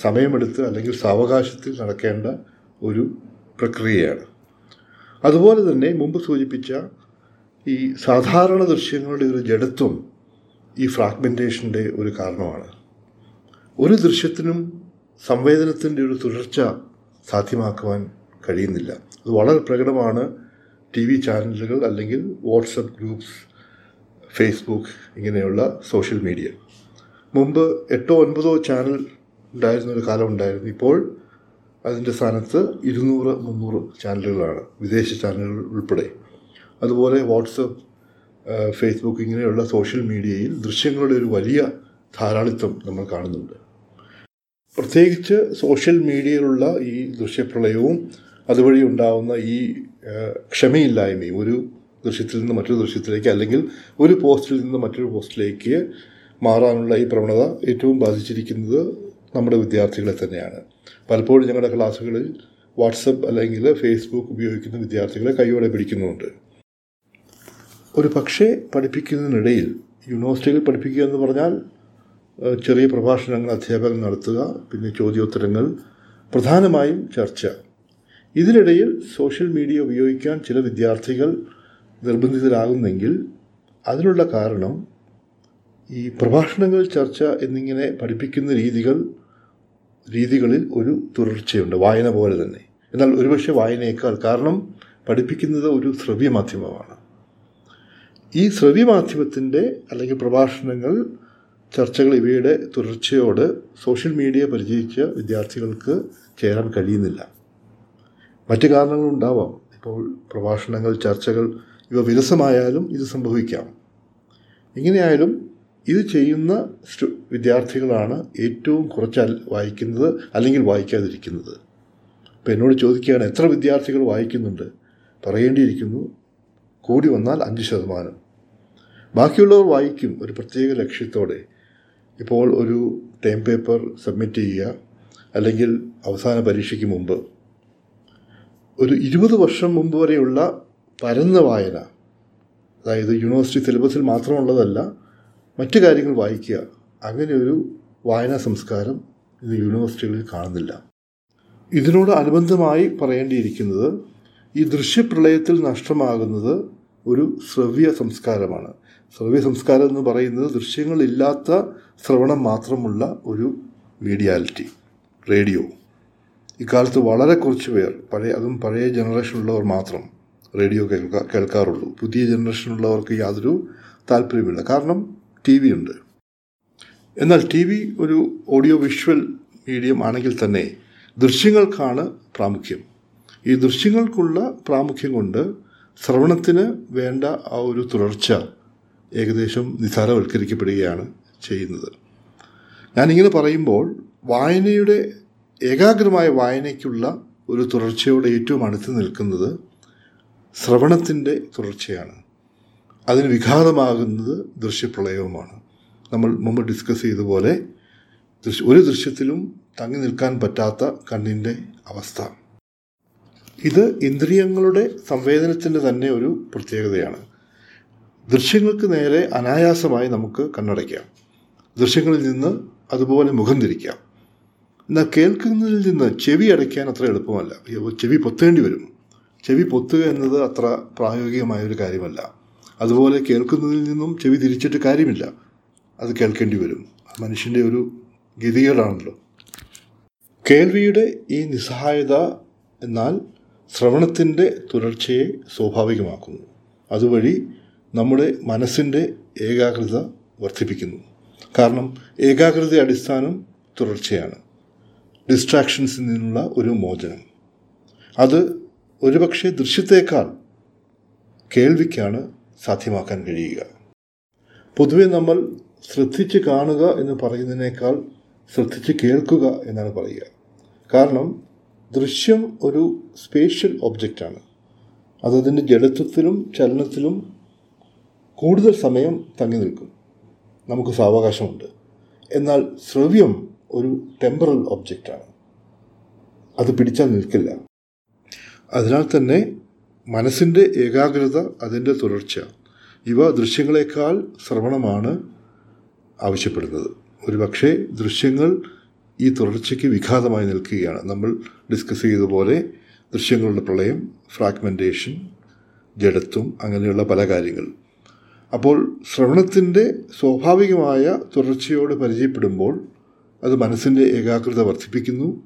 സമയമെടുത്ത് അല്ലെങ്കിൽ സാവകാശത്തിൽ നടക്കേണ്ട ഒരു പ്രക്രിയയാണ്. അതുപോലെ തന്നെ മുമ്പ് സൂചിപ്പിച്ച ഈ സാധാരണ ദൃശ്യങ്ങളുടെ ഒരു ജഡത്വം ഈ ഫ്രാഗ്മെന്റേഷന്റെ ഒരു കാരണമാണ്. ഒരു ദൃശ്യത്തിനും സംവേദനത്തിന്റെ ഒരു തുടർച്ച സാധ്യമാക്കുവാൻ കഴിയുന്നില്ല. അത് വളരെ പ്രകടമാണ് ടി വി ചാനലുകൾ അല്ലെങ്കിൽ വാട്സപ്പ് ഗ്രൂപ്പ്സ് ഫേസ്ബുക്ക് ഇങ്ങനെയുള്ള സോഷ്യൽ മീഡിയ. മുമ്പ് എട്ടോ ഒൻപതോ ചാനൽ ഉണ്ടായിരുന്ന ഒരു കാലം ഉണ്ടായിരുന്നു. ഇപ്പോൾ അതിന്റെ സ്ഥാനത്ത് ഇരുന്നൂറ് മുന്നൂറ് ചാനലുകളാണ് വിദേശ ചാനലുകൾ ഉൾപ്പെടെ. അതുപോലെ വാട്സപ്പ് ഫേസ്ബുക്ക് ഇങ്ങനെയുള്ള സോഷ്യൽ മീഡിയയിൽ ദൃശ്യങ്ങളുടെ ഒരു വലിയ ധാരാളിത്തം നമ്മൾ കാണുന്നുണ്ട്. പ്രത്യേകിച്ച് സോഷ്യൽ മീഡിയയിലുള്ള ഈ ദൃശ്യപ്രളയവും അതുവഴി ഉണ്ടാവുന്ന ഈ ക്ഷമയില്ലായ്മയും ഒരു ദൃശ്യത്തിൽ നിന്ന് മറ്റൊരു ദൃശ്യത്തിലേക്ക് അല്ലെങ്കിൽ ഒരു പോസ്റ്റിൽ നിന്ന് മറ്റൊരു പോസ്റ്റിലേക്ക് മാറാനുള്ള ഈ പ്രവണത ഏറ്റവും ബാധിച്ചിരിക്കുന്നത് നമ്മുടെ വിദ്യാർത്ഥികളെ തന്നെയാണ്. പലപ്പോഴും ഞങ്ങളുടെ ക്ലാസ്സുകളിൽ വാട്സപ്പ് അല്ലെങ്കിൽ ഫേസ്ബുക്ക് ഉപയോഗിക്കുന്ന വിദ്യാർത്ഥികളെ കൈയോടെ പിടിക്കുന്നുമുണ്ട്. ഒരു പക്ഷേ പഠിപ്പിക്കുന്നതിനിടയിൽ യൂണിവേഴ്സിറ്റിയിൽ പഠിപ്പിക്കുക എന്ന് പറഞ്ഞാൽ ചെറിയ പ്രഭാഷണങ്ങൾ അധ്യാപകൻ നടത്തുക പിന്നെ ചോദ്യോത്തരങ്ങൾ പ്രധാനമായും ചർച്ച. ഇതിനിടയിൽ സോഷ്യൽ മീഡിയ ഉപയോഗിക്കാൻ ചില വിദ്യാർത്ഥികൾ നിർബന്ധിതരാകുന്നെങ്കിൽ അതിനുള്ള കാരണം ഈ പ്രഭാഷണങ്ങൾ ചർച്ച എന്നിങ്ങനെ പഠിപ്പിക്കുന്ന രീതികൾ രീതികളിൽ ഒരു തുടർച്ചയുണ്ട് വായന പോലെ തന്നെ. എന്നാൽ ഒരുപക്ഷെ വായനയേക്കാൾ കാരണം പഠിപ്പിക്കുന്നത് ഒരു ശ്രവ്യമാധ്യമമാണ്. ഈ ശ്രവ്യമാധ്യമത്തിന്റെ അല്ലെങ്കിൽ പ്രഭാഷണങ്ങൾ ചർച്ചകൾ ഇവയുടെ തുടർച്ചയോട് സോഷ്യൽ മീഡിയ പരിചയിച്ച വിദ്യാർത്ഥികൾക്ക് ചേരാൻ കഴിയുന്നില്ല. മറ്റു കാരണങ്ങളുണ്ടാവാം. ഇപ്പോൾ പ്രഭാഷണങ്ങൾ ചർച്ചകൾ ഇവ വിരസമായാലും ഇത് സംഭവിക്കാം. എങ്ങനെയായാലും ഇത് ചെയ്യുന്ന വിദ്യാർത്ഥികളാണ് ഏറ്റവും കുറച്ച് വായിക്കുന്നത് അല്ലെങ്കിൽ വായിക്കാതിരിക്കുന്നത്. അപ്പോൾ എന്നോട് ചോദിക്കുകയാണ് എത്ര വിദ്യാർത്ഥികൾ വായിക്കുന്നുണ്ട്? പറയേണ്ടിയിരിക്കുന്നു കൂടി വന്നാൽ അഞ്ച് ശതമാനം. ബാക്കിയുള്ളവർ വായിക്കും ഒരു പ്രത്യേക ലക്ഷ്യത്തോടെ. ഇപ്പോൾ ഒരു ടൈം പേപ്പർ സബ്മിറ്റ് ചെയ്യുക അല്ലെങ്കിൽ അവസാന പരീക്ഷയ്ക്ക് മുമ്പ് ഒരു ഇരുപത് വർഷം മുമ്പ് വരെയുള്ള പരന്ന വായന അതായത് യൂണിവേഴ്സിറ്റി സിലബസിൽ മാത്രമുള്ളതല്ല മറ്റു കാര്യങ്ങൾ വായിക്കുക അങ്ങനെ ഒരു വായനാ സംസ്കാരം ഇന്ന് യൂണിവേഴ്സിറ്റികളിൽ കാണുന്നില്ല. ഇതിനോട് അനുബന്ധമായി പറയേണ്ടിയിരിക്കുന്നത് ഈ ദൃശ്യപ്രളയത്തിൽ നഷ്ടമാകുന്നത് ഒരു ശ്രവ്യ സംസ്കാരമാണ്. ശ്രവ്യ സംസ്കാരം എന്ന് പറയുന്നത് ദൃശ്യങ്ങളില്ലാത്ത ശ്രവണം മാത്രമുള്ള ഒരു മീഡിയാലിറ്റി റേഡിയോ. ഇക്കാലത്ത് വളരെ കുറച്ച് പേർ പഴയ അതും പഴയ ജനറേഷനുള്ളവർ മാത്രം റേഡിയോ കേൾക്കാ കേൾക്കാറുള്ളൂ. പുതിയ ജനറേഷനുള്ളവർക്ക് യാതൊരു താല്പര്യമില്ല കാരണം ടി വി ഉണ്ട്. എന്നാൽ ടി വി ഒരു ഓഡിയോ വിഷ്വൽ മീഡിയം ആണെങ്കിൽ തന്നെ ദൃശ്യങ്ങൾക്കാണ് പ്രാമുഖ്യം. ഈ ദൃശ്യങ്ങൾക്കുള്ള പ്രാമുഖ്യം കൊണ്ട് ശ്രവണത്തിന് വേണ്ട ആ ഒരു തുടർച്ച ഏകദേശം നിസാരവൽക്കരിക്കപ്പെടുകയാണ് ചെയ്യുന്നത്. ഞാനിങ്ങനെ പറയുമ്പോൾ വായനയുടെ ഏകാഗ്രമായ വായനയ്ക്കുള്ള ഒരു തുടർച്ചയോടെ ഏറ്റവും അടുത്ത് നിൽക്കുന്നത് ശ്രവണത്തിന്റെ തുടർച്ചയാണ്. അതിന് വിഘാതമാകുന്നത് ദൃശ്യപ്രളയവുമാണ്. നമ്മൾ മുമ്പ് ഡിസ്കസ് ചെയ്തതുപോലെ ദൃശ്യ ഒരു ദൃശ്യത്തിലും തങ്ങി നിൽക്കാൻ പറ്റാത്ത കണ്ണിന്റെ അവസ്ഥ. ഇത് ഇന്ദ്രിയങ്ങളുടെ സംവേദനത്തിന്റെ തന്നെ ഒരു പ്രത്യേകതയാണ്. ദൃശ്യങ്ങൾക്ക് നേരെ അനായാസമായി നമുക്ക് കണ്ണടയ്ക്കാം. ദൃശ്യങ്ങളിൽ നിന്ന് അതുപോലെ മുഖം തിരിക്കാം എന്നാൽ കേൾക്കുന്നതിൽ നിന്ന് ചെവി അടയ്ക്കാൻ അത്ര എളുപ്പമല്ല. ചെവി പൊത്തേണ്ടി വരും. ചെവി പൊത്തുക എന്നത് അത്ര പ്രായോഗികമായ ഒരു കാര്യമല്ല. അതുപോലെ കേൾക്കുന്നതിൽ നിന്നും ചെവി തിരിച്ചിട്ട് കാര്യമില്ല. അത് കേൾക്കേണ്ടി വരും. മനുഷ്യന്റെ ഒരു ഗതികേടാണല്ലോ. കേൾവിയുടെ ഈ നിസ്സഹായത എന്നാൽ ശ്രവണത്തിന്റെ തുടർച്ചയെ സ്വാഭാവികമാക്കുന്നു. അതുവഴി നമ്മുടെ മനസ്സിന്റെ ഏകാഗ്രത വർദ്ധിപ്പിക്കുന്നു. കാരണം ഏകാഗ്രത അടിസ്ഥാനം തുടർച്ചയാണ്. ഡിസ്ട്രാക്ഷൻസിൽ നിന്നുള്ള ഒരു മോചനം. അത് ഒരുപക്ഷെ ദൃശ്യത്തേക്കാൾ കേൾവിക്കാണ് സാധ്യമാക്കാൻ കഴിയുക. പൊതുവെ നമ്മൾ ശ്രദ്ധിച്ച് കാണുക എന്ന് പറയുന്നതിനേക്കാൾ ശ്രദ്ധിച്ച് കേൾക്കുക എന്നാണ് പറയുക. കാരണം ദൃശ്യം ഒരു സ്പേഷ്യൽ ഒബ്ജക്റ്റാണ് അതതിന്റെ ജഡത്വത്തിലും ചലനത്തിലും കൂടുതൽ സമയം തങ്ങി നിൽക്കും. നമുക്ക് സാവകാശമുണ്ട്. എന്നാൽ ശ്രവ്യം ഒരു ടെമ്പറൽ ഒബ്ജക്റ്റാണ് അത് പിടിച്ചാൽ നിൽക്കില്ല. അതിനാൽ തന്നെ മനസ്സിന്റെ ഏകാഗ്രത അതിന്റെ തുടർച്ച ഇവ ദൃശ്യങ്ങളെക്കാൾ ശ്രവണമാണ് ആവശ്യപ്പെടുന്നത്. ഒരുപക്ഷെ ദൃശ്യങ്ങൾ ഈ തുടർച്ചയ്ക്ക് വിഘാതമായി നിൽക്കുകയാണ്. നമ്മൾ ഡിസ്കസ് ചെയ്തതുപോലെ ദൃശ്യങ്ങളുടെ പ്രളയം ഫ്രാഗ്മെന്റേഷൻ ജഡത്വം അങ്ങനെയുള്ള പല കാര്യങ്ങൾ. അപ്പോൾ ശ്രവണത്തിന്റെ സ്വാഭാവികമായ തുടർച്ചയോട് പരിചയപ്പെടുമ്പോൾ അത് മനസ്സിന്റെ ഏകാഗ്രത വർദ്ധിപ്പിക്കുന്നു.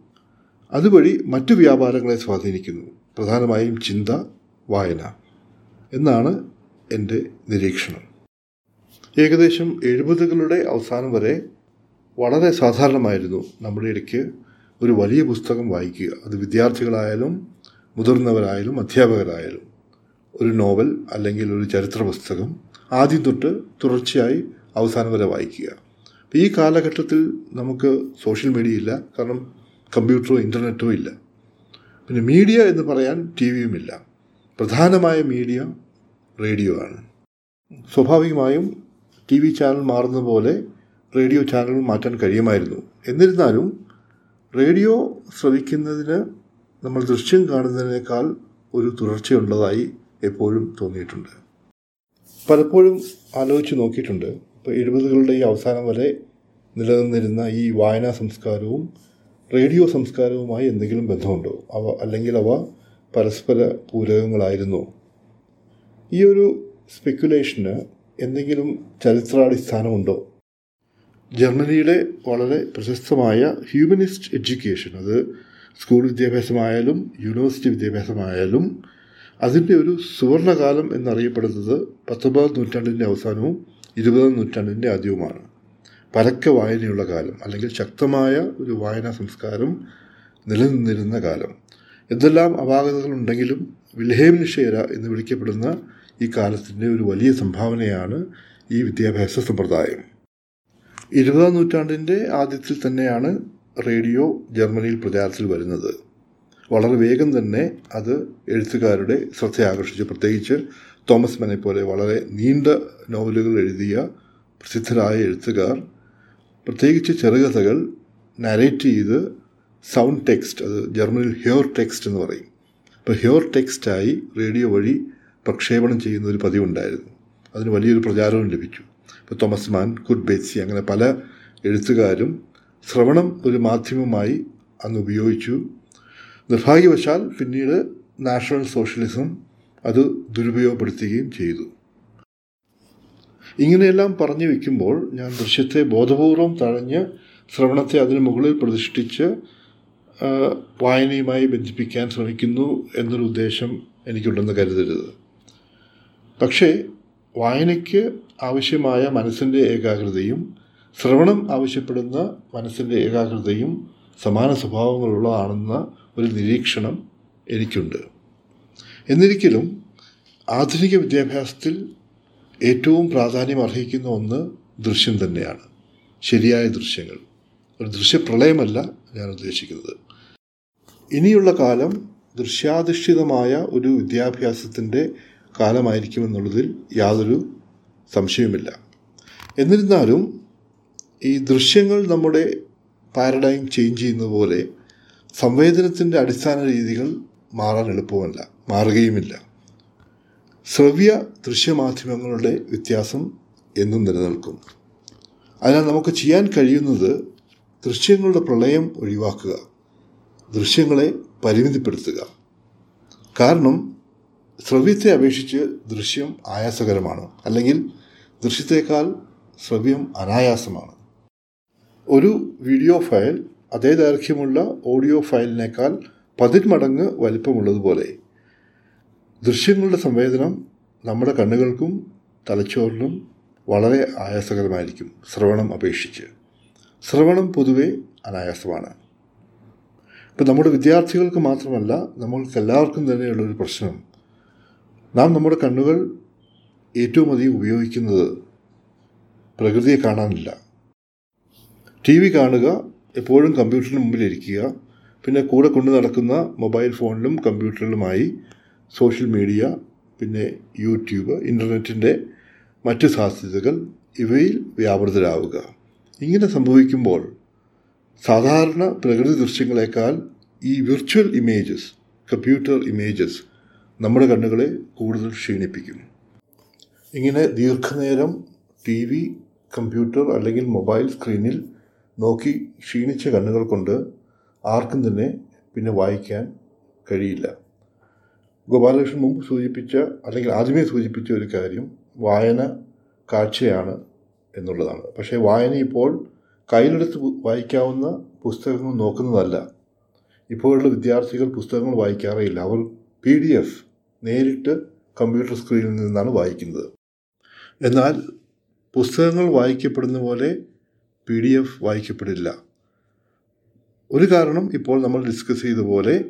അതുവഴി മറ്റു വ്യാപാരങ്ങളെ സ്വാധീനിക്കുന്നു. പ്രധാനമായും ചിന്ത വായന എന്നാണ് എന്റെ നിരീക്ഷണം. ഏകദേശം എഴുപതുകളുടെ അവസാനം വരെ വളരെ സാധാരണമായിരുന്നു നമ്മുടെ ഇടയ്ക്ക് ഒരു വലിയ പുസ്തകം വായിക്കുക. അത് വിദ്യാർത്ഥികളായാലും മുതിർന്നവരായാലും അധ്യാപകരായാലും. ഒരു നോവൽ അല്ലെങ്കിൽ ഒരു ചരിത്ര പുസ്തകം ആദ്യം തൊട്ട് തുടർച്ചയായി അവസാനം വരെ വായിക്കുക. ഈ കാലഘട്ടത്തിൽ നമുക്ക് സോഷ്യൽ മീഡിയ ഇല്ല. കാരണം കമ്പ്യൂട്ടറോ ഇന്റർനെറ്റോ ഇല്ല. പിന്നെ മീഡിയ എന്ന് പറയാൻ ടി വിയും ഇല്ല. പ്രധാനമായ മീഡിയ റേഡിയോ ആണ്. സ്വാഭാവികമായും ടി വി ചാനൽ മാറുന്ന പോലെ റേഡിയോ ചാനൽ മാറ്റാൻ കഴിയുമായിരുന്നു. എന്നിരുന്നാലും റേഡിയോ ശ്രവിക്കുന്നതിന് നമ്മൾ ദൃശ്യം കാണുന്നതിനേക്കാൾ ഒരു തുടർച്ചയുള്ളതായി എപ്പോഴും തോന്നിയിട്ടുണ്ട്. പലപ്പോഴും ആലോചിച്ച് നോക്കിയിട്ടുണ്ട്. ഇപ്പോൾ എഴുപതുകളുടെ ഈ അവസാനം വരെ നിലനിന്നിരുന്ന ഈ വായനാ സംസ്കാരവും റേഡിയോ സംസ്കാരവുമായി എന്തെങ്കിലും ബന്ധമുണ്ടോ? അവ അല്ലെങ്കിൽ അവ പരസ്പര പൂരകങ്ങളായിരുന്നു? ഈ ഒരു സ്പെക്കുലേഷന് എന്തെങ്കിലും ചരിത്രാടിസ്ഥാനമുണ്ടോ? ജർമ്മനിയുടെ വളരെ പ്രശസ്തമായ ഹ്യൂമനിസ്റ്റ് എഡ്യൂക്കേഷൻ അത് സ്കൂൾ വിദ്യാഭ്യാസമായാലും യൂണിവേഴ്സിറ്റി വിദ്യാഭ്യാസമായാലും അതിന്റെ ഒരു സുവർണകാലം എന്നറിയപ്പെടുന്നത് പത്തൊമ്പതാം നൂറ്റാണ്ടിന്റെ അവസാനവും ഇരുപതാം നൂറ്റാണ്ടിന്റെ ആദ്യവുമാണ്. പരക്കെ വായനയുള്ള കാലം അല്ലെങ്കിൽ ശക്തമായ ഒരു വായനാ സംസ്കാരം നിലനിന്നിരുന്ന കാലം. എന്തെല്ലാം അപാകതകളുണ്ടെങ്കിലും വിൽഹേം നിഷേര എന്ന് വിളിക്കപ്പെടുന്ന ഈ കാലത്തിന്റെ ഒരു വലിയ സംഭാവനയാണ് ഈ വിദ്യാഭ്യാസ സമ്പ്രദായം. ഇരുപതാം നൂറ്റാണ്ടിന്റെ ആദ്യത്തിൽ തന്നെയാണ് റേഡിയോ ജർമ്മനിയിൽ പ്രചാരത്തിൽ വരുന്നത്. വളരെ വേഗം തന്നെ അത് എഴുത്തുകാരുടെ ശ്രദ്ധയാകർഷിച്ചു പ്രത്യേകിച്ച് തോമസ് മനെ പോലെ വളരെ നീണ്ട നോവലുകൾ എഴുതിയ പ്രസിദ്ധരായ എഴുത്തുകാർ പ്രത്യേകിച്ച് ചെറുകഥകൾ നരേറ്റ് ചെയ്ത് സൗണ്ട് ടെക്സ്റ്റ് അത് ജർമ്മനിൽ ഹ്യോർ ടെക്സ്റ്റ് എന്ന് പറയും. അപ്പോൾ ഹ്യോർ ടെക്സ്റ്റായി റേഡിയോ വഴി പ്രക്ഷേപണം ചെയ്യുന്ന ഒരു പതിവുണ്ടായിരുന്നു. അതിന് വലിയൊരു പ്രചാരവും ലഭിച്ചു. ഇപ്പോൾ തോമസ് മാൻ കുഡ് അങ്ങനെ പല എഴുത്തുകാരും ശ്രവണം ഒരു മാധ്യമമായി അന്ന് ഉപയോഗിച്ചു. നിർഭാഗ്യവശാൽ പിന്നീട് നാഷണൽ സോഷ്യലിസം അത് ദുരുപയോഗപ്പെടുത്തുകയും ചെയ്തു. ഇങ്ങനെയെല്ലാം പറഞ്ഞു വയ്ക്കുമ്പോൾ ഞാൻ ദൃശ്യത്തെ ബോധപൂർവം തഴഞ്ഞ് ശ്രവണത്തെ അതിന് മുകളിൽ പ്രതിഷ്ഠിച്ച് വായനയുമായി ബന്ധിപ്പിക്കാൻ ശ്രമിക്കുന്നു എന്നൊരു ഉദ്ദേശം എനിക്കുണ്ടെന്ന് കരുതരുത്. പക്ഷേ വായനയ്ക്ക് ആവശ്യമായ മനസ്സിന്റെ ഏകാഗ്രതയും ശ്രവണം ആവശ്യപ്പെടുന്ന മനസ്സിന്റെ ഏകാഗ്രതയും സമാന സ്വഭാവങ്ങളുള്ളതാണെന്ന ഒരു നിരീക്ഷണം എനിക്കുണ്ട്. എന്നിരിക്കലും ആധുനിക വിദ്യാഭ്യാസത്തിൽ ഏറ്റവും പ്രാധാന്യം അർഹിക്കുന്ന ഒന്ന് ദൃശ്യം തന്നെയാണ്. ശരിയായ ദൃശ്യങ്ങൾ. ഒരു ദൃശ്യപ്രളയമല്ല ഞാൻ ഉദ്ദേശിക്കുന്നത്. ഇനിയുള്ള കാലം ദൃശ്യാധിഷ്ഠിതമായ ഒരു വിദ്യാഭ്യാസത്തിന്റെ കാലമായിരിക്കുമെന്നുള്ളതിൽ യാതൊരു സംശയവുമില്ല. എന്നിരുന്നാലും ഈ ദൃശ്യങ്ങൾ നമ്മുടെ പാരഡൈം ചേഞ്ച് ചെയ്യുന്ന പോലെ സംവേദനത്തിന്റെ അടിസ്ഥാന രീതികൾ മാറാൻ എളുപ്പമല്ല മാറുകയുമില്ല. ശ്രവ്യ ദൃശ്യമാധ്യമങ്ങളുടെ വ്യത്യാസം എന്നും നിലനിൽക്കും. അതിനാൽ നമുക്ക് ചെയ്യാൻ കഴിയുന്നത് ദൃശ്യങ്ങളുടെ പ്രളയം ഒഴിവാക്കുക ദൃശ്യങ്ങളെ പരിമിതിപ്പെടുത്തുക. കാരണം ശ്രവ്യത്തെ അപേക്ഷിച്ച് ദൃശ്യം ആയാസകരമാണ് അല്ലെങ്കിൽ ദൃശ്യത്തേക്കാൾ ശ്രവ്യം അനായാസമാണ്. ഒരു വീഡിയോ ഫയൽ അതേ ദൈർഘ്യമുള്ള ഓഡിയോ ഫയലിനേക്കാൾ പതിന്മടങ്ങ് വലിപ്പമുള്ളതുപോലെ. ദൃശ്യങ്ങളുടെ സംവേദനം നമ്മുടെ കണ്ണുകൾക്കും തലച്ചോറിനും വളരെ ആയാസകരമായിരിക്കും ശ്രവണം അപേക്ഷിച്ച്. ശ്രവണം പൊതുവെ അനായാസമാണ്. ഇപ്പം നമ്മുടെ വിദ്യാർത്ഥികൾക്ക് മാത്രമല്ല നമ്മൾക്ക് എല്ലാവർക്കും തന്നെയുള്ളൊരു പ്രശ്നം. നാം നമ്മുടെ കണ്ണുകൾ ഏറ്റവും അധികം ഉപയോഗിക്കുന്നത് പ്രകൃതിയെ കാണാനില്ല. ടി വി കാണുക എപ്പോഴും കമ്പ്യൂട്ടറിന് മുമ്പിലിരിക്കുക പിന്നെ കൂടെ കൊണ്ട് നടക്കുന്ന മൊബൈൽ ഫോണിലും കമ്പ്യൂട്ടറിലുമായി സോഷ്യൽ മീഡിയ പിന്നെ യൂട്യൂബ് ഇന്റർനെറ്റിന്റെ മറ്റ് സാധ്യതകൾ ഇവയിൽ വ്യാപൃതരാവുക. ഇങ്ങനെ സംഭവിക്കുമ്പോൾ സാധാരണ പ്രകൃതി ദൃശ്യങ്ങളെക്കാൾ ഈ വിർച്വൽ ഇമേജസ് കമ്പ്യൂട്ടർ ഇമേജസ് നമ്മുടെ കണ്ണുകളെ കൂടുതൽ ക്ഷീണിപ്പിക്കും. ഇങ്ങനെ ദീർഘനേരം ടി വി കമ്പ്യൂട്ടർ അല്ലെങ്കിൽ മൊബൈൽ സ്ക്രീനിൽ നോക്കി ക്ഷീണിച്ച കണ്ണുകൾ കൊണ്ട് ആർക്കും തന്നെ പിന്നെ വായിക്കാൻ കഴിയില്ല. ഗോപാലകൃഷ്ണൻ മുമ്പ് സൂചിപ്പിച്ച അല്ലെങ്കിൽ ആദ്യമേ സൂചിപ്പിച്ച ഒരു കാര്യം വായന കാഴ്ചയാണ് എന്നുള്ളതാണ്. പക്ഷേ വായന ഇപ്പോൾ കയ്യിലെടുത്ത് വായിക്കാവുന്ന പുസ്തകങ്ങൾ നോക്കുന്നതല്ല. ഇപ്പോഴുള്ള വിദ്യാർത്ഥികൾ പുസ്തകങ്ങൾ വായിക്കാറേയില്ല. അവർ പി ഡി എഫ് നേരിട്ട് കമ്പ്യൂട്ടർ സ്ക്രീനിൽ നിന്നാണ് വായിക്കുന്നത്. എന്നാൽ പുസ്തകങ്ങൾ വായിക്കപ്പെടുന്ന പോലെ പി ഡി എഫ് വായിക്കപ്പെടില്ല. ഒരു കാരണം ഇപ്പോൾ നമ്മൾ ഡിസ്കസ് ചെയ്ത പോലെ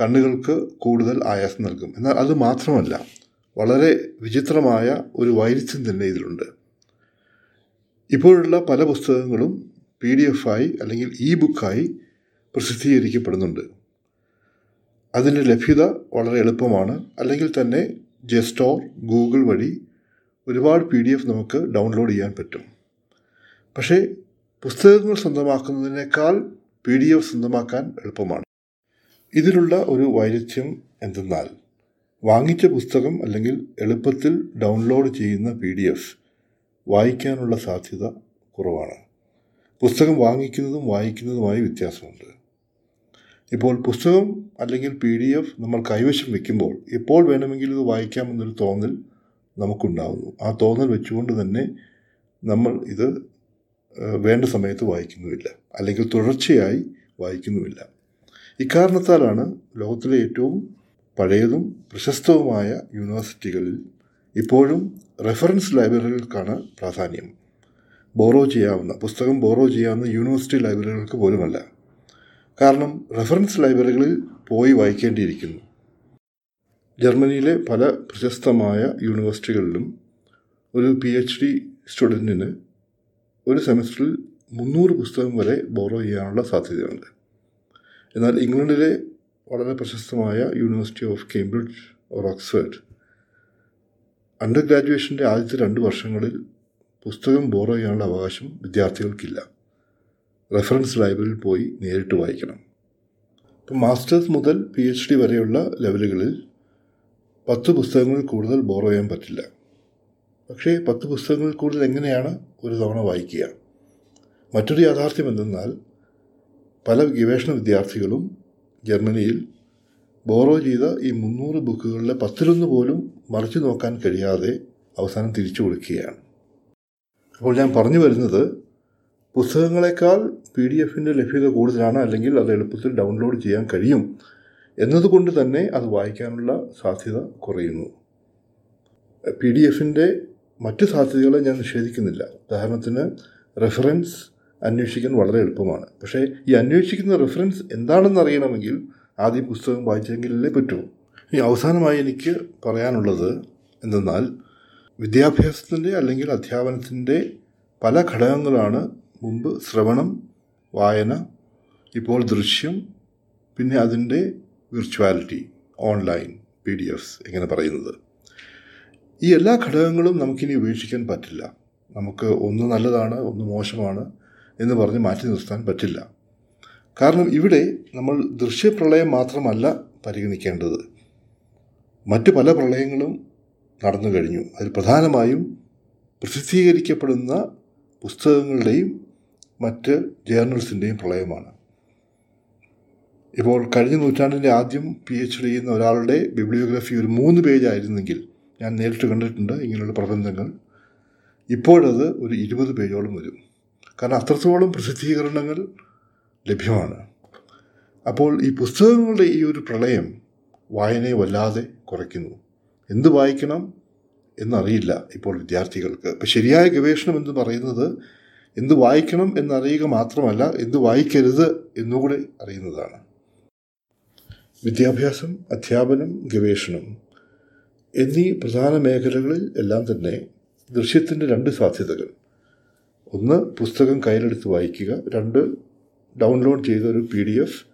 കണ്ണുകൾക്ക് കൂടുതൽ ആയാസം നൽകും. എന്നാൽ അത് മാത്രമല്ല വളരെ വിചിത്രമായ ഒരു വൈരുദ്ധ്യം തന്നെ ഇതിലുണ്ട്. ഇപ്പോഴുള്ള പല പുസ്തകങ്ങളും പി ഡി എഫായി അല്ലെങ്കിൽ ഇ ബുക്കായി പ്രസിദ്ധീകരിക്കപ്പെടുന്നുണ്ട്. അതിന്റെ ലഭ്യത വളരെ എളുപ്പമാണ്. അല്ലെങ്കിൽ തന്നെ ജെസ്റ്റോർ ഗൂഗിൾ വഴി ഒരുപാട് പി ഡി എഫ് നമുക്ക് ഡൗൺലോഡ് ചെയ്യാൻ പറ്റും. പക്ഷേ പുസ്തകങ്ങൾ സ്വന്തമാക്കുന്നതിനേക്കാൾ പി ഡി എഫ് സ്വന്തമാക്കാൻ എളുപ്പമാണ്. ഇതിലുള്ള ഒരു വൈരുദ്ധ്യം എന്തെന്നാൽ വാങ്ങിച്ച പുസ്തകം അല്ലെങ്കിൽ എളുപ്പത്തിൽ ഡൗൺലോഡ് ചെയ്യുന്ന പി ഡി എഫ് വായിക്കാനുള്ള സാധ്യത കുറവാണ്. പുസ്തകം വാങ്ങിക്കുന്നതും വായിക്കുന്നതുമായി വ്യത്യാസമുണ്ട്. ഇപ്പോൾ പുസ്തകം അല്ലെങ്കിൽ പി ഡി എഫ് നമ്മൾ കൈവശം വെക്കുമ്പോൾ എപ്പോൾ വേണമെങ്കിലും ഇത് വായിക്കാമെന്നൊരു തോന്നൽ നമുക്കുണ്ടാകുന്നു ആ തോന്നൽ വെച്ചുകൊണ്ട് തന്നെ നമ്മൾ ഇത് വേണ്ട സമയത്ത് വായിക്കുന്നുമില്ല. അല്ലെങ്കിൽ തുടർച്ചയായി വായിക്കുന്നുമില്ല. ഇക്കാരണത്താലാണ് ലോകത്തിലെ ഏറ്റവും പഴയതും പ്രശസ്തവുമായ യൂണിവേഴ്സിറ്റികളിൽ ഇപ്പോഴും റെഫറൻസ് ലൈബ്രറികൾക്കാണ് പ്രാധാന്യം. ബോറോ ചെയ്യാവുന്ന പുസ്തകം ബോറോ ചെയ്യാവുന്ന യൂണിവേഴ്സിറ്റി ലൈബ്രറികൾക്ക് പോലുമല്ല. കാരണം റെഫറൻസ് ലൈബ്രറികളിൽ പോയി വായിക്കേണ്ടിയിരിക്കുന്നു. ജർമ്മനിയിലെ പല പ്രശസ്തമായ യൂണിവേഴ്സിറ്റികളിലും ഒരു പി എച്ച് ഡി സ്റ്റുഡന്റിന് ഒരു സെമസ്റ്ററിൽ മുന്നൂറ് പുസ്തകം വരെ ബോറോ ചെയ്യാനുള്ള സാധ്യതയുണ്ട്. എന്നാൽ ഇംഗ്ലണ്ടിലെ വളരെ പ്രശസ്തമായ university of Cambridge or Oxford under ഗ്രാജുവേഷന്റെ ആദ്യത്തെ രണ്ട് വർഷങ്ങളിൽ പുസ്തകം ബോറോ ചെയ്യാനുള്ള അവകാശം വിദ്യാർത്ഥികൾക്കില്ല. റെഫറൻസ് ലൈബ്രറിയിൽ പോയി നേരിട്ട് വായിക്കണം. ഇപ്പം മാസ്റ്റേഴ്സ് മുതൽ പി എച്ച് ഡി വരെയുള്ള ലെവലുകളിൽ പത്ത് പുസ്തകങ്ങളിൽ കൂടുതൽ ബോറോ ചെയ്യാൻ പറ്റില്ല. പക്ഷേ പത്ത് പുസ്തകങ്ങളിൽ കൂടുതൽ എങ്ങനെയാണ് ഒരു തവണ വായിക്കുക? മറ്റൊരു യാഥാർത്ഥ്യം എന്തെന്നാൽ പല ഗവേഷണ വിദ്യാർത്ഥികളും ജർമ്മനിയിൽ ബോറോ ചെയ്ത ഈ മുന്നൂറ് ബുക്കുകളിലെ പത്തിലൊന്ന് പോലും മറിച്ചു നോക്കാൻ കഴിയാതെ അവസാനം തിരിച്ചു കൊടുക്കുകയാണ്. അപ്പോൾ ഞാൻ പറഞ്ഞു വരുന്നത് പുസ്തകങ്ങളെക്കാൾ പി ഡി എഫിന്റെ ലഭ്യത കൂടുതലാണ് അല്ലെങ്കിൽ അത് എളുപ്പത്തിൽ ഡൗൺലോഡ് ചെയ്യാൻ കഴിയും എന്നതുകൊണ്ട് തന്നെ അത് വായിക്കാനുള്ള സാധ്യത കുറയുന്നു. പി ഡി എഫിന്റെ മറ്റ് സാധ്യതകളെ ഞാൻ നിഷേധിക്കുന്നില്ല. ഉദാഹരണത്തിന് റെഫറൻസ് അന്വേഷിക്കാൻ വളരെ എളുപ്പമാണ്. പക്ഷേ ഈ അന്വേഷിക്കുന്ന റെഫറൻസ് എന്താണെന്ന് അറിയണമെങ്കിൽ ആദ്യം പുസ്തകം വായിച്ചെങ്കിലേ പറ്റൂ. ഇനി അവസാനമായി എനിക്ക് പറയാനുള്ളത് എന്തെന്നാൽ വിദ്യാഭ്യാസത്തിന്റെ അല്ലെങ്കിൽ അധ്യാപനത്തിന്റെ പല ഘടകങ്ങളാണ് മുമ്പ് ശ്രവണം വായന ഇപ്പോൾ ദൃശ്യം പിന്നെ അതിന്റെ virtuality online P D Fs ഇങ്ങനെ പറയുന്നത്. ഈ എല്ലാ ഘടകങ്ങളും നമുക്കിനി ഉപേക്ഷിക്കാൻ പറ്റില്ല. നമുക്ക് ഒന്ന് നല്ലതാണ് ഒന്ന് മോശമാണ്. എന്ന് പറഞ്ഞ് മാറ്റി നിർത്താൻ പറ്റില്ല. കാരണം ഇവിടെ നമ്മൾ ദൃശ്യപ്രളയം മാത്രമല്ല പരിഗണിക്കേണ്ടത്. മറ്റു പല പ്രളയങ്ങളും നടന്നു കഴിഞ്ഞു. അതിൽ പ്രധാനമായും പ്രസിദ്ധീകരിക്കപ്പെടുന്ന പുസ്തകങ്ങളുടെയും മറ്റ് ജേർണൽസിന്റെയും പ്രളയമാണ്. ഇപ്പോൾ കഴിഞ്ഞ നൂറ്റാണ്ടിന്റെ ആദ്യം പി എച്ച് ഡി ചെയ്യുന്ന ഒരാളുടെ ബിബ്ലിയോഗ്രഫി ഒരു മൂന്ന് പേജ് ആയിരുന്നെങ്കിൽ ഞാൻ നേരിട്ട് കണ്ടിട്ടുണ്ട് ഇങ്ങനെയുള്ള പ്രബന്ധങ്ങൾ. ഇപ്പോഴത് ഒരു ഇരുപത് പേജോളം വരും. കാരണം അത്രത്തോളം പ്രസിദ്ധീകരണങ്ങൾ ലഭ്യമാണ്. അപ്പോൾ ഈ പുസ്തകങ്ങളുടെ ഈ ഒരു പ്രളയം വായനയെ വല്ലാതെ കുറയ്ക്കുന്നു. എന്ത് വായിക്കണം എന്നറിയില്ല ഇപ്പോൾ വിദ്യാർത്ഥികൾക്ക്. അപ്പം ശരിയായ ഗവേഷണം എന്ന് പറയുന്നത് എന്ത് വായിക്കണം എന്നറിയുക മാത്രമല്ല എന്ത് വായിക്കരുത് എന്നുകൂടെ അറിയുന്നതാണ്. വിദ്യാഭ്യാസം അധ്യാപനം ഗവേഷണം എന്നീ പ്രധാന മേഖലകളിൽ എല്ലാം തന്നെ ദൃശ്യത്തിന്റെ രണ്ട് സാധ്യതകൾ. ഒന്ന് പുസ്തകം കയ്യിലെടുത്ത് വായിക്കുക. രണ്ട് ഡൗൺലോഡ് ചെയ്ത ഒരു പി ഡി എഫ്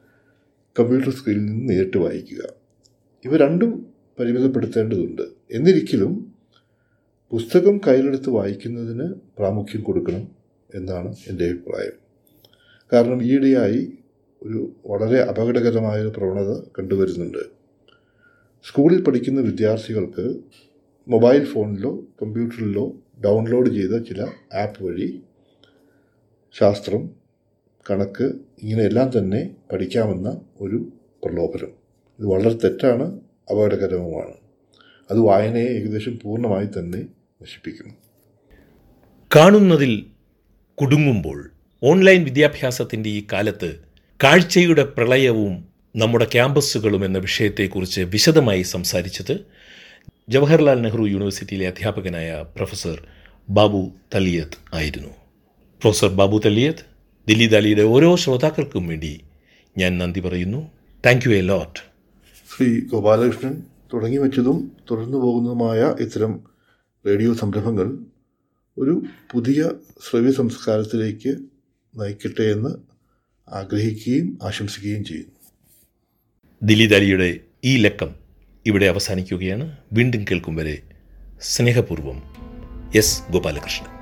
കമ്പ്യൂട്ടർ സ്ക്രീനിൽ നിന്ന് നേരിട്ട് വായിക്കുക. ഇവ രണ്ടും പരിമിതപ്പെടുത്തേണ്ടതുണ്ട്. എന്നിരിക്കലും പുസ്തകം കയ്യിലെടുത്ത് വായിക്കുന്നതിന് പ്രാമുഖ്യം കൊടുക്കണം എന്നാണ് എന്റെ അഭിപ്രായം. കാരണം ഈയിടെയായി ഒരു വളരെ അപകടകരമായ ഒരു പ്രവണത കണ്ടുവരുന്നുണ്ട്. സ്കൂളിൽ പഠിക്കുന്ന വിദ്യാർത്ഥികൾക്ക് മൊബൈൽ ഫോണിലോ കമ്പ്യൂട്ടറിലോ ഡൗൺലോഡ് ചെയ്ത ചില ആപ്പ് വഴി ശാസ്ത്രം കണക്ക് ഇങ്ങനെയെല്ലാം തന്നെ പഠിക്കാമെന്ന ഒരു പ്രലോഭനം. ഇത് വളരെ തെറ്റാണ് അപകടകരവുമാണ്. അത് വായനയെ ഏകദേശം പൂർണമായി തന്നെ നശിപ്പിക്കുന്നു കാണുന്നതിൽ കുടുങ്ങുമ്പോൾ ഓൺലൈൻ വിദ്യാഭ്യാസത്തിന്റെ ഈ കാലത്ത് കാഴ്ചയുടെ പ്രളയവും നമ്മുടെ ക്യാമ്പസുകളും എന്ന വിഷയത്തെക്കുറിച്ച് വിശദമായി സംസാരിച്ചത് ജവഹർലാൽ നെഹ്റു യൂണിവേഴ്സിറ്റിയിലെ അധ്യാപകനായ പ്രൊഫസർ ബാബു തലിയത്ത് ആയിരുന്നു. പ്രൊഫസർ ബാബു തലിയത്ത് ദില്ലി ദാലിയുടെ ഓരോ ശ്രോതാക്കൾക്കും വേണ്ടി ഞാൻ നന്ദി പറയുന്നു. Thank you a lot Shri Gopalakrishnan തുടങ്ങി വെച്ചതും തുടർന്നു പോകുന്നതുമായ ഇത്തരം റേഡിയോ സംരംഭങ്ങൾ ഒരു പുതിയ ശ്രവ്യ സംസ്കാരത്തിലേക്ക് നയിക്കട്ടെ എന്ന് ആഗ്രഹിക്കുകയും ആശംസിക്കുകയും ചെയ്യുന്നു. ദില്ലി ദാലിയുടെ ഈ ലക്കം ഇവിടെ അവസാനിക്കുകയാണ്. വീണ്ടും കേൾക്കും വരെ സ്നേഹപൂർവം എസ് ഗോപാലകൃഷ്ണൻ.